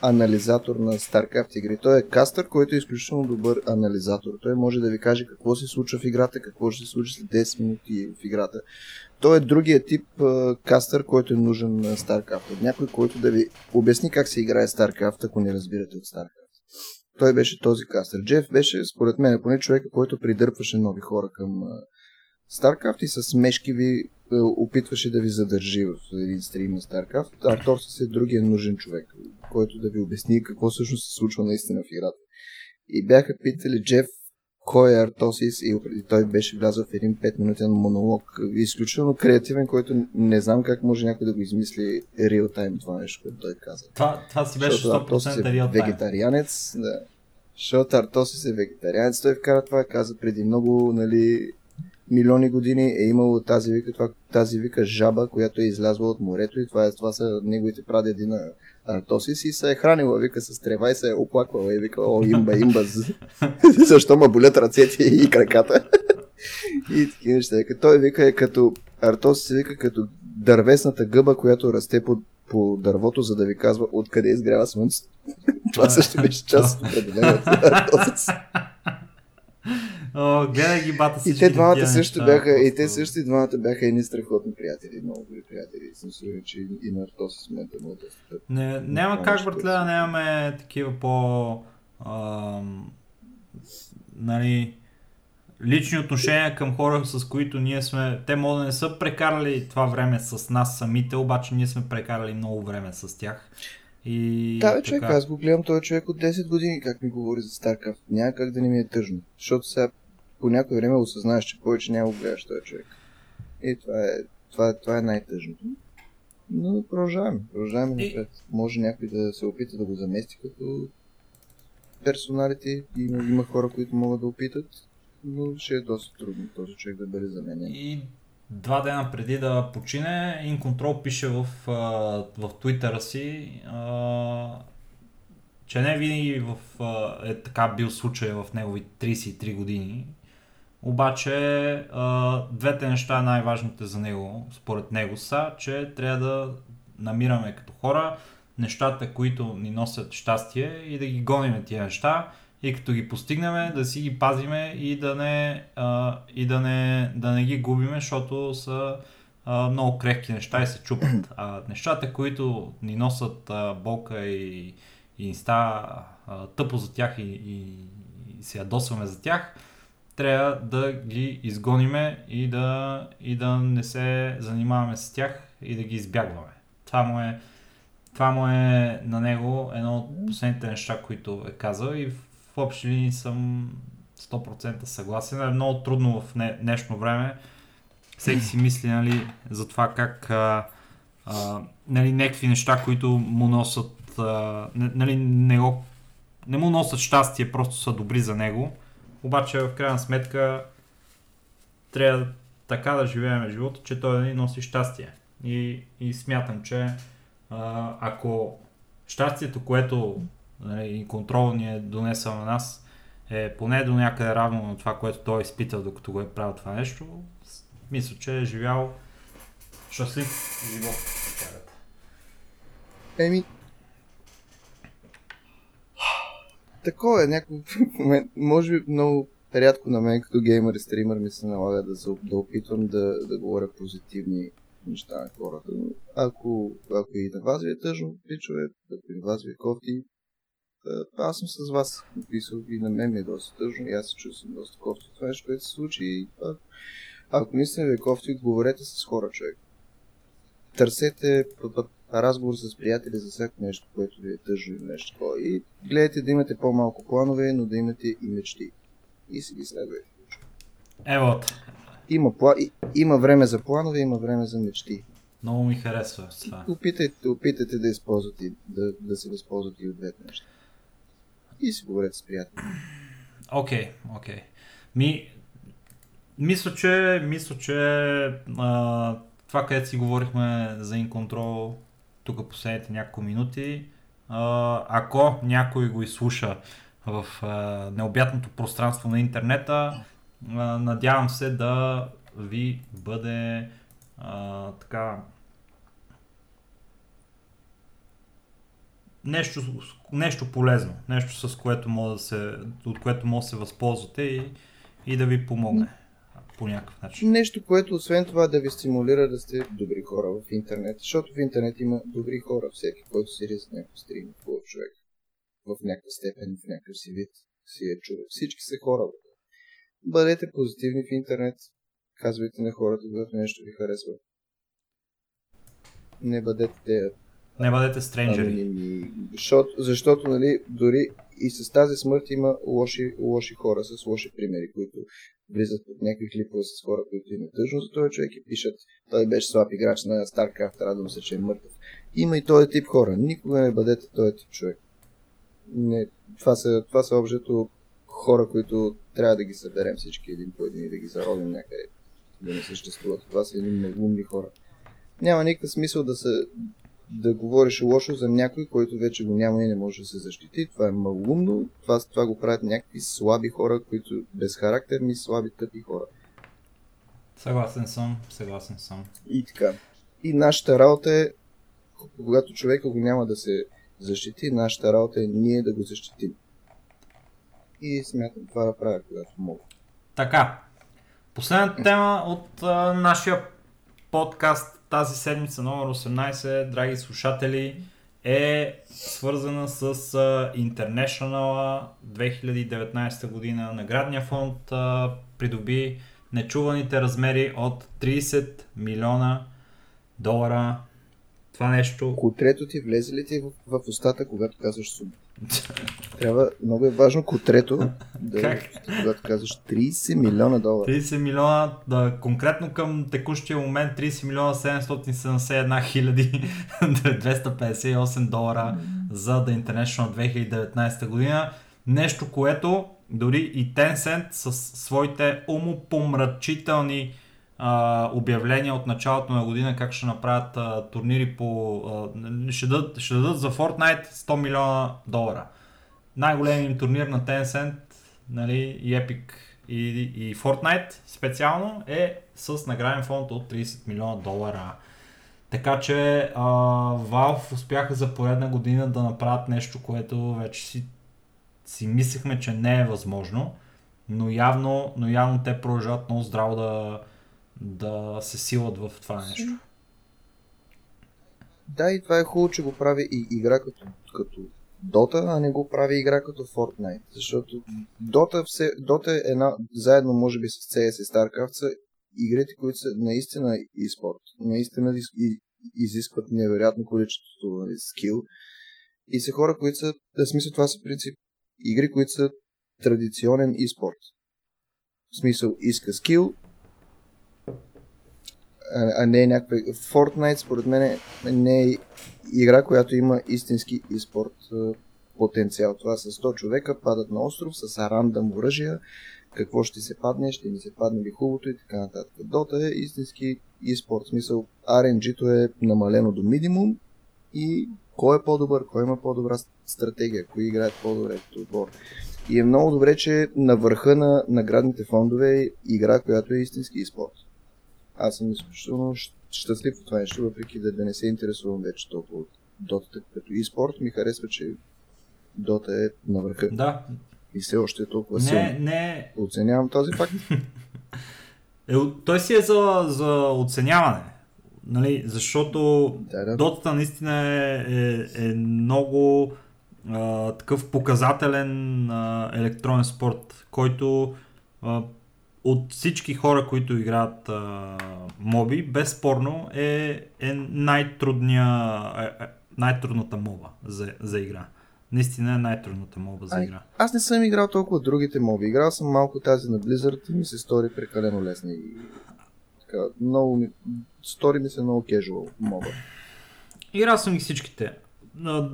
анализатор на StarCraft игри. Той е кастър, който е изключително добър анализатор. Той може да ви каже какво се случва в играта, какво ще се случи след 10 минути в играта. Той е другия тип а, кастър, който е нужен на StarCraft. Някой, който да ви обясни как се играе StarCraft, ако не разбирате от StarCraft. Той беше този кастър. Джеф беше, според мен, поне човека, който придърпваше нови хора към а, StarCraft и с смешки ви а, опитваше да ви задържи в един стрим на StarCraft. Арторсис е другия нужен човек, който да ви обясни какво всъщност се случва наистина в играта. И бяха питали Джеф кой е Артосис и той беше влязъл в един 5 минутен монолог. Изключително креативен, който не знам как може някой да го измисли реал тайм това нещо, което той каза. това, това си беше Защото Артосис 100% е реал тайм. вегетарианец, да. Защото Артосис е вегетарианец, той вкара това, каза преди много, нали, милиони години е имало тази вика, това, тази вика жаба, която е излязла от морето и това, е, това са неговите прадеди на Артосис и се е хранила, вика, с трева и се е оплаквала и вика, о, имба, имба, защо ма болят ръцете и краката. и такива неща. Той вика е като, Артос се вика като дървесната гъба, която расте по, по дървото, за да ви казва откъде изгрява слънцето. Това също беше част от определението. О, гледай ги бата си. И те двамата също бяха, и те също и двамата бяха едни страхотни приятели, много добри приятели. Съм сигурен, че и на Артос с момента много доста. Не, няма как, братле, да нямаме такива по... Ам, нали, лични отношения към хора, с които ние сме... Те може да не са прекарали това време с нас самите, обаче ние сме прекарали много време с тях. И да, бе, човек, аз го гледам този човек от 10 години, как ми говори за StarCraft. Няма как да не ми е тъжно. Защото сега по някое време осъзнаеш, че повече няма го гледаш този човек. И това е, това, това е най-тъжното. Но продължаваме. Продължаваме напред. Може някой да се опита да го замести като персоналите. Има, има хора, които могат да опитат, но ще е доста трудно този човек да бъде заменен. И два дена преди да почине, InControl пише в, в Twitter си, че не винаги в, е така бил случай в негови 33 години. Обаче двете неща най-важните за него, според него са, че трябва да намираме като хора нещата, които ни носят щастие и да ги гоним тия неща и като ги постигнем да си ги пазиме и да не, и да не, да не ги губиме, защото са много крехки неща и се чупат. А нещата, които ни носят болка и, и става тъпо за тях и, и, и се ядосваме за тях, трябва да ги изгониме и да, и да не се занимаваме с тях и да ги избягваме. Това му е, това му е на него едно от последните неща, които е казал и в общи линии съм 100% съгласен. Е много трудно в не, днешно време. Всеки си мисли нали, за това как а, а, нали, някакви неща, които му носят, а, нали, не, го, не му носят щастие, просто са добри за него. Обаче в крайна сметка трябва така да живеем живота, че той да ни носи щастие. И, и смятам, че ако щастието, което нали, и контрол ни е донесъл на нас, е поне до някъде равно на това, което той е изпитал, докато го е правил това нещо. Мисля, че е живял щастлив живот. Еми, такова е някакъв момент. Може би много рядко на мен като геймер и стример ми се налага да, да опитвам да, да говоря позитивни неща на хората. Ако, ако и на вас ви е тъжно, пичове, ако и на вас ви е кофти, аз съм с вас. Написал и на мен ми е доста тъжно и аз се чувствам доста кофти това нещо, което се случи. И, а, ако наистина ви е кофти, говорете с хора, човек. Търсете разговор с приятели за всяко нещо, което ви е тъжно или нещо такова. И гледайте да имате по-малко планове, но да имате и мечти. И си ги следвайте. Ево. Има, пла... има време за планове, има време за мечти. Много ми харесва това. Опитайте, опитайте да използвате, да, да се възползвате и от двете неща и си говорете с приятели. Окей, okay, окей. Okay. Ми, мисля, че, мисля, че а, това, където си говорихме за InControl тук последните няколко минути, ако някой го изслуша в необятното пространство на интернета, надявам се да ви бъде така нещо, нещо полезно, нещо с което може да се, от което може да се възползвате и, и да ви помогне по някакъв начин. Нещо, което освен това да ви стимулира да сте добри хора в интернет, защото в интернет има добри хора, всеки, който си риз някакъв стрим, хубав човек, в някаква степен, в някакъв си вид, си е човек. Всички са хора. Бъдете позитивни в интернет, казвайте на хората, когато нещо ви харесва. Не бъдете те не бъдете стренджери. Защото, защото нали, дори и с тази смърт има лоши, лоши хора с лоши примери, които влизат под някакви клипове с хора, които им е тъжно за този човек и пишат, той беше слаб играч на StarCraft, радвам се, че е мъртъв. Има и този тип хора. Никога не бъдете този тип човек. Не, това са, това са обжето хора, които трябва да ги съберем всички един по един и да ги заровим някъде, да не съществуват. Това са едни умни хора. Няма никакъв смисъл да се да говориш лошо за някой, който вече го няма и не може да се защити. Това е малумно. Това, това го правят някакви слаби хора, които безхарактерни, слаби, тъпи хора. Съгласен съм, съгласен съм. И така. И нашата работа е, когато човека го няма да се защити, нашата работа е ние да го защитим. И смятам това да правя, когато мога. Така. Последната тема от а, нашия подкаст тази седмица номер 18, драги слушатели, е свързана с International 2019 година. Наградния фонд придоби нечуваните размери от 30 милиона долара. Това нещо... Котрето ти влезе ли ти в, в устата, когато казваш сума? Трябва, много е важно котрето, да, Как? когато казваш 30 милиона долара. 30 милиона, да, конкретно към текущия момент 30 милиона 771 хиляди 258 долара за The International 2019 година. Нещо, което дори и Tencent с своите умопомрачителни обявления от началото на година как ще направят а, турнири по... А, ще, дадат, ще дадат за Fortnite 100 милиона долара. Най-големият им турнир на Tencent нали, и Epic и, и Fortnite специално е с награден фонд от 30 милиона долара. Така че а, Valve успяха за поредна година да направят нещо, което вече си, си мислехме, че не е възможно, но явно, но явно те продължават много здраво да, да се силат в това нещо. Да, и това е хубаво, че го прави и игра като, като Dota, а не го прави игра като Fortnite. Защото Dota, все, Dota е една, заедно може би с CS и StarCraft са игрите, които са наистина e-спорт. Наистина из, и, изискват невероятно количество скил. И са хора, които са, в смисъл това са принцип игри, които са традиционен e-спорт. В смисъл иска скил, а, не е някаква... Fortnite според мен не е игра, която има истински e-спорт потенциал. Това са 100 човека, падат на остров с рандъм оръжия, какво ще се падне, ще ни се падне ли хубавото и така нататък. Дота е истински e-спорт, смисъл RNG-то е намалено до минимум и кой е по-добър, кой има по-добра стратегия, кои играят по-добре като отбор. И е много добре, че на върха на наградните фондове е игра, която е истински e-спорт. Аз съм изключително щастлив от това нещо, въпреки да, да не се интересувам вече толкова от Дотата като e-спорт, ми харесва, че Дота е на върха Да, и все още е толкова силно. не, не, Оценявам този факт. Е, той си е за, за оценяване. Нали? Защото Да, да. дотата наистина е, е, е много а, такъв показателен а, електронен спорт, който а, от всички хора, които играят а, моби, безспорно е, е най-трудния, е, е, най-трудната моба за, за игра. Наистина е най-трудната моба за игра. Аз не съм играл толкова другите моби. Играл съм малко тази на Blizzard и ми се стори прекалено лесна. И... Така, много ми... Стори ми се много casual моба. Играл съм ги всичките. А,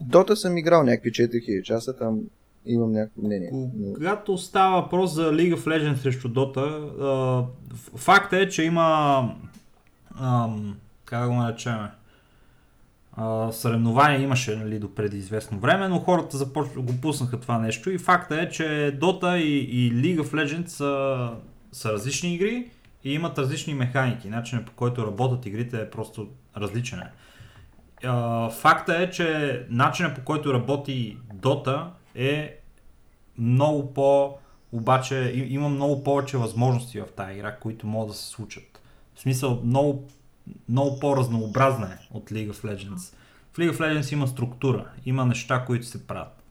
Дота съм играл някакви 4000 часа, там имам някакво мнение. Когато става въпрос за League of Legends срещу Dota, а, ф- факта е, че има ам, как го наречем а, съревнования имаше нали, до преди известно време, но хората започ... го пуснаха това нещо и факта е, че Dota и, и League of Legends са, са различни игри и имат различни механики. Начинът по който работят игрите е просто различен. факта е, че начинът по който работи Dota е много по... Обаче има много повече възможности в тази игра, които могат да се случат. В смисъл, много, много по-разнообразна е от League of Legends. В League of Legends има структура, има неща, които се правят.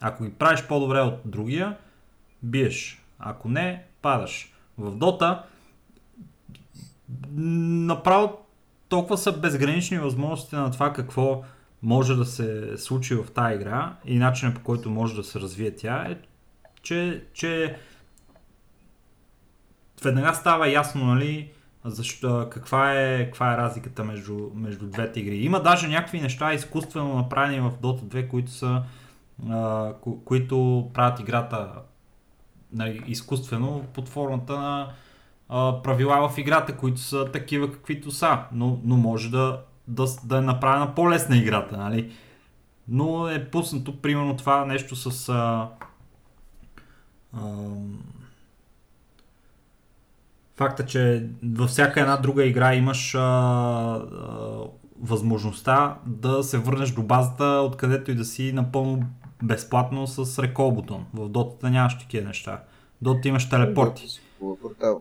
Ако ги правиш по-добре от другия, биеш. Ако не, падаш. В Dota направо толкова са безгранични възможности на това какво може да се случи в тази игра и начинът по който може да се развие тя е, че, че веднага става ясно, нали, защо, каква, е, каква е разликата между, между двете игри. Има даже някакви неща изкуствено направени в Dota 2, които са а, ко, които правят играта нали, изкуствено под формата на а, правила в играта, които са такива каквито са, но, но може да, да, да е направена по-лесна играта, нали? Но е пуснато примерно това нещо с а, ам, факта, че във всяка една друга игра имаш а, а, възможността да се върнеш до базата, откъдето и да си напълно безплатно с рекол бутон. В Dota нямаш такива неща. Dota имаш телепорти,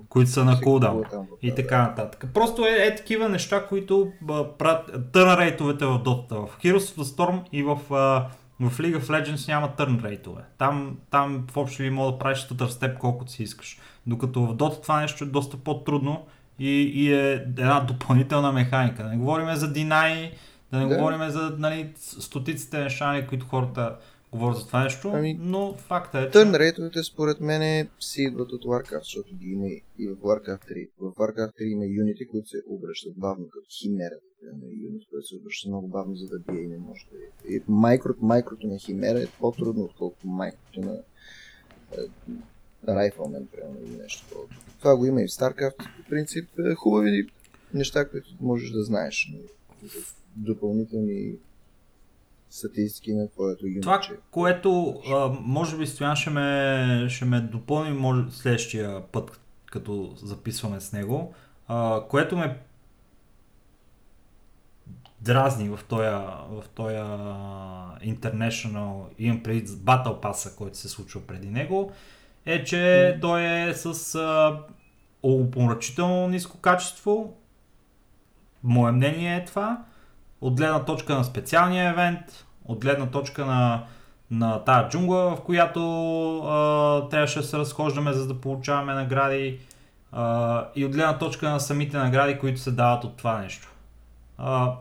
които са на кулдаун и така нататък. Просто е, е такива неща, които правят търн рейтовете в Dota. В Heroes of the Storm и в, а, в League of Legends няма търн рейтове. Там, там в общи ли мога да правиш стътър степ колкото си искаш. Докато в Dota това нещо е доста по-трудно и, и е една допълнителна механика. Да не говорим за Deny, да не да. говорим за нали, стотиците неща, които хората говоря за това нещо, ами, но факта е, че... Търн рейтовете според мен си идват от Warcraft, защото ги има и в Warcraft 3. В Warcraft 3 има юнити, които се обръщат бавно, като химера. Има юнит, който се обръща много бавно, за да бие и не може да И майкрото, майкрото на химера е по-трудно, отколкото майкрото на Rifleman, примерно, или нещо такова. Това го има и в StarCraft, по принцип. Е, хубави неща, които можеш да знаеш. Допълнителни статистики на твоето юниче. Това, което а, може би Стоян ще ме, ще ме допълни може, следващия път, като записваме с него, а, което ме дразни в този, в този International, имам преди Battle Pass, който се случва преди него, е, че mm. той е с а, опоръчително ниско качество. Мое мнение е това от гледна точка на специалния евент, от гледна точка на, на тази джунгла, в която а, трябваше да се разхождаме, за да получаваме награди а, и от гледна точка на самите награди, които се дават от това нещо. А,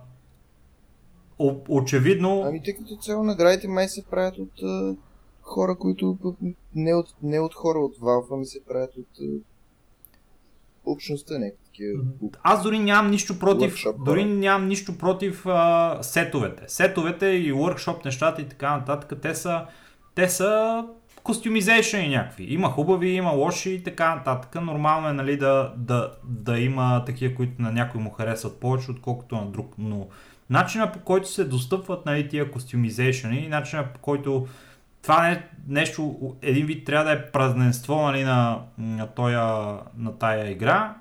о, очевидно... Ами тъй като цяло наградите май се правят от а, хора, които не от, не от хора от Valve, ами се правят от а, общността, не такива. Аз дори нямам нищо против, workshop, дори нямам нищо против а, сетовете. Сетовете и workshop нещата и така нататък, те са, те са костюмизейшън и някакви. Има хубави, има лоши и така нататък. Нормално е нали, да, да, да има такива, които на някой му харесват повече, отколкото на друг. Но начина по който се достъпват нали, тия костюмизейшъни и начина по който това не, нещо, един вид трябва да е празненство нали, на, на, тоя, на тая игра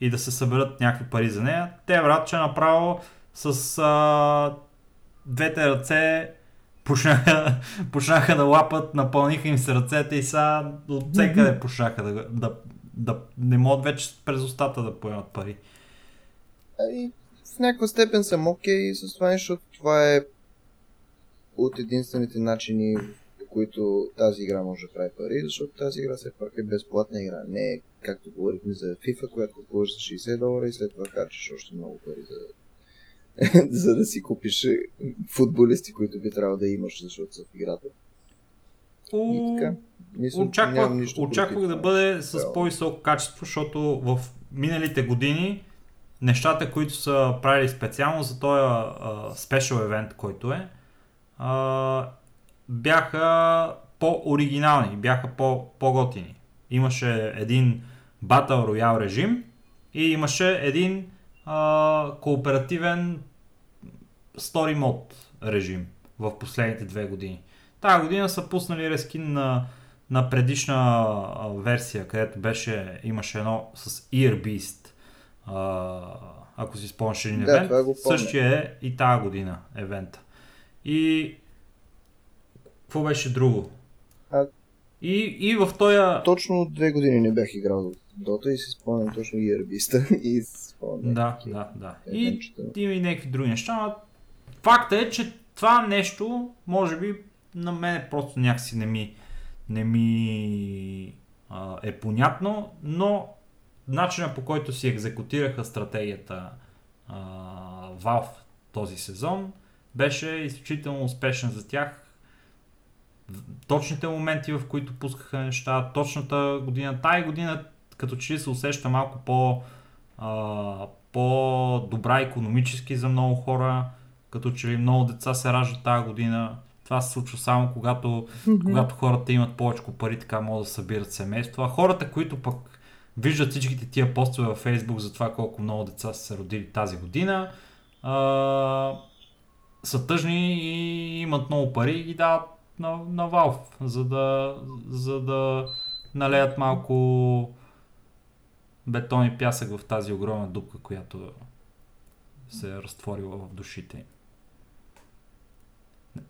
и да се съберат някакви пари за нея. Те, брат, че направо с а, двете ръце почнаха, почнаха да лапат, напълниха им се ръцете и сега от всекъде почнаха да, да, да, не могат вече през устата да поемат пари. Ами, в някаква степен съм окей okay с това, защото това е от единствените начини, по които тази игра може да прави пари, защото тази игра все пак е безплатна игра. Не е, както говорихме за FIFA, която купуваш за 60 долара и след това харчиш още много пари за, за да си купиш футболисти, които би трябвало да имаш, защото са в играта. И така. Мисля, очаквах, очаквах да бъде с по-високо качество, защото в миналите години нещата, които са правили специално за този спешъл евент, който е, а, бяха по-оригинални, бяха по- по-готини. Имаше един Battle Royale режим и имаше един а, кооперативен Story Mode режим в последните две години. Тая година са пуснали рескин на, на предишна а, версия, където беше, имаше едно с Ear Beast. А, ако си спомняш един да, евент, същия е и тази година евента. И какво беше друго? А... И, и в този... Точно две години не бях играл Дота и си спомням точно и арбиста. и спомням. Да, да, да. И има и някакви други неща, но факта е, че това нещо, може би, на мен просто някакси не ми, не ми а, е понятно, но начинът по който си екзекутираха стратегията а, Valve този сезон беше изключително успешен за тях. Точните моменти, в които пускаха неща, точната година, тая година като че се усеща малко по, а, по-добра економически за много хора, като че ли много деца се раждат тази година. Това се случва само когато, mm-hmm. когато хората имат повече пари, така могат да събират семейства. А хората, които пък виждат всичките тия постове във Facebook за това колко много деца са се родили тази година, а, са тъжни и имат много пари и дават на, на Valve, за да, за да налеят малко бетон и пясък в тази огромна дупка, която се е разтворила в душите им.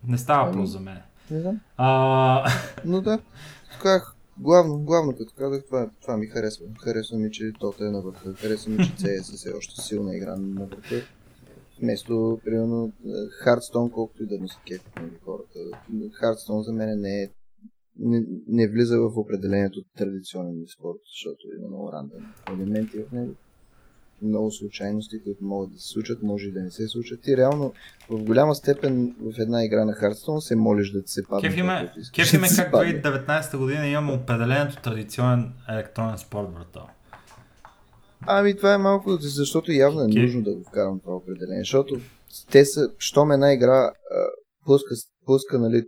Не става въпрос за мен. Не знам. А, Но да, казах, главно, главно като казах, това, това ми харесва. Харесва ми, че Тота е на върха. Харесва ми, че CS е още силна игра на върха. Вместо, примерно, Хардстон, колкото и да му се кефят хората. Хардстон за мен не е не, не влиза в определението традиционен спорт, защото има много рандъм елементи в него. Много случайности, които могат да се случат, може и да не се случат. И реално в голяма степен в една игра на Хардстон се молиш да ти се падне. кефи ме, каквото искаш кефи да ме ти се как падне. 2019 година имаме определението традиционен електронен спорт, брата. Ами това е малко, защото явно е Ке- нужно да го вкарам това определение, защото те са, щом една игра пуска, пуска нали,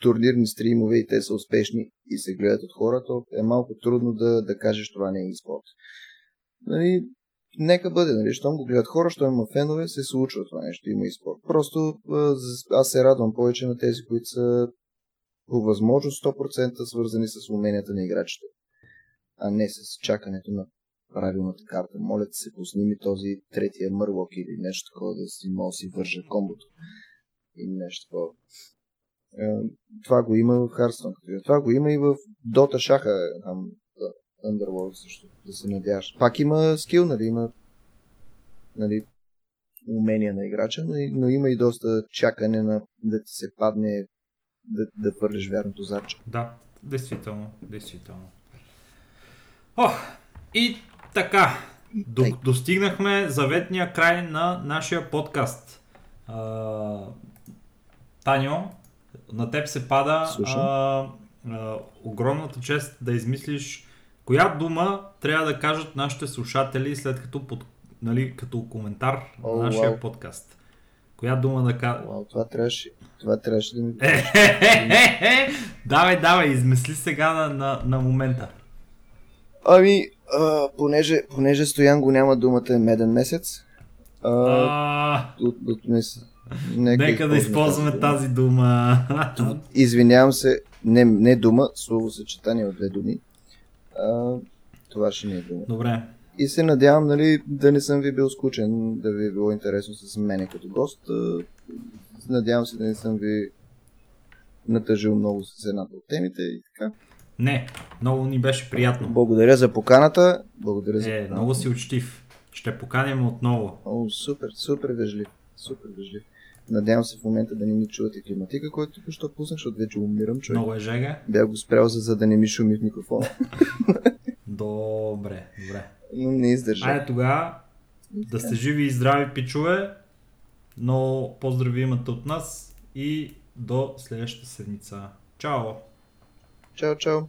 турнирни стримове и те са успешни и се гледат от хората, е малко трудно да, да кажеш това не е спорт. Нали, нека бъде, нали, щом го гледат хора, щом има фенове, се случва това нещо, има и спорт. Просто аз се радвам повече на тези, които са по възможност 100% свързани с уменията на играчите, а не с чакането на правилната карта. Моля те се, пусни ми този третия мърлок или нещо такова, да си мога да си вържа комбото. И нещо такова. Е, Това го има в Hearthstone. е. Това го има и в Dota шаха, е, там, Underworld също, да се надяваш. Пак има скил, нали, има нали, умения на играча, но, но има и доста чакане на да ти се падне да, да хвърлиш вярното зарче. Да, действително, действително. Ох, и така, до, достигнахме заветния край на нашия подкаст. А, Таньо, на теб се пада Слушам. а, а, огромната чест да измислиш коя дума трябва да кажат нашите слушатели след като, под, нали, като коментар О, на нашия вау. подкаст. Коя дума да кажат? Вау, това трябваше, това трябваше да ми... Е, давай, давай, измисли сега на, на, на момента. Ами, а, понеже, понеже Стоян го няма думата е меден месец, а, А, от, от мис... нека, нека да използваме тази дума. Извинявам се, не, не дума, слово съчетание от две думи. А, това ще не е дума. Добре. И се надявам, нали, да не съм ви бил скучен, да ви е било интересно с мене като гост. Надявам се да не съм ви натъжил много с едната от темите и така. Не, много ни беше приятно. Благодаря за поканата. Благодаря за Е, поканата. много си учтив. Ще поканим отново. О, супер, супер вежлив. Супер вежлив. Надявам се в момента да не ми чувате климатика, който току-що пуснах, защото вече умирам, човек. Много е жега. Бях го спрял, за, за да не ми шуми в микрофона. Добре, добре. Но не издържа. Айде тогава да сте живи и здрави, пичове. Но поздрави имате от нас и до следващата седмица. Чао! Чао, чао.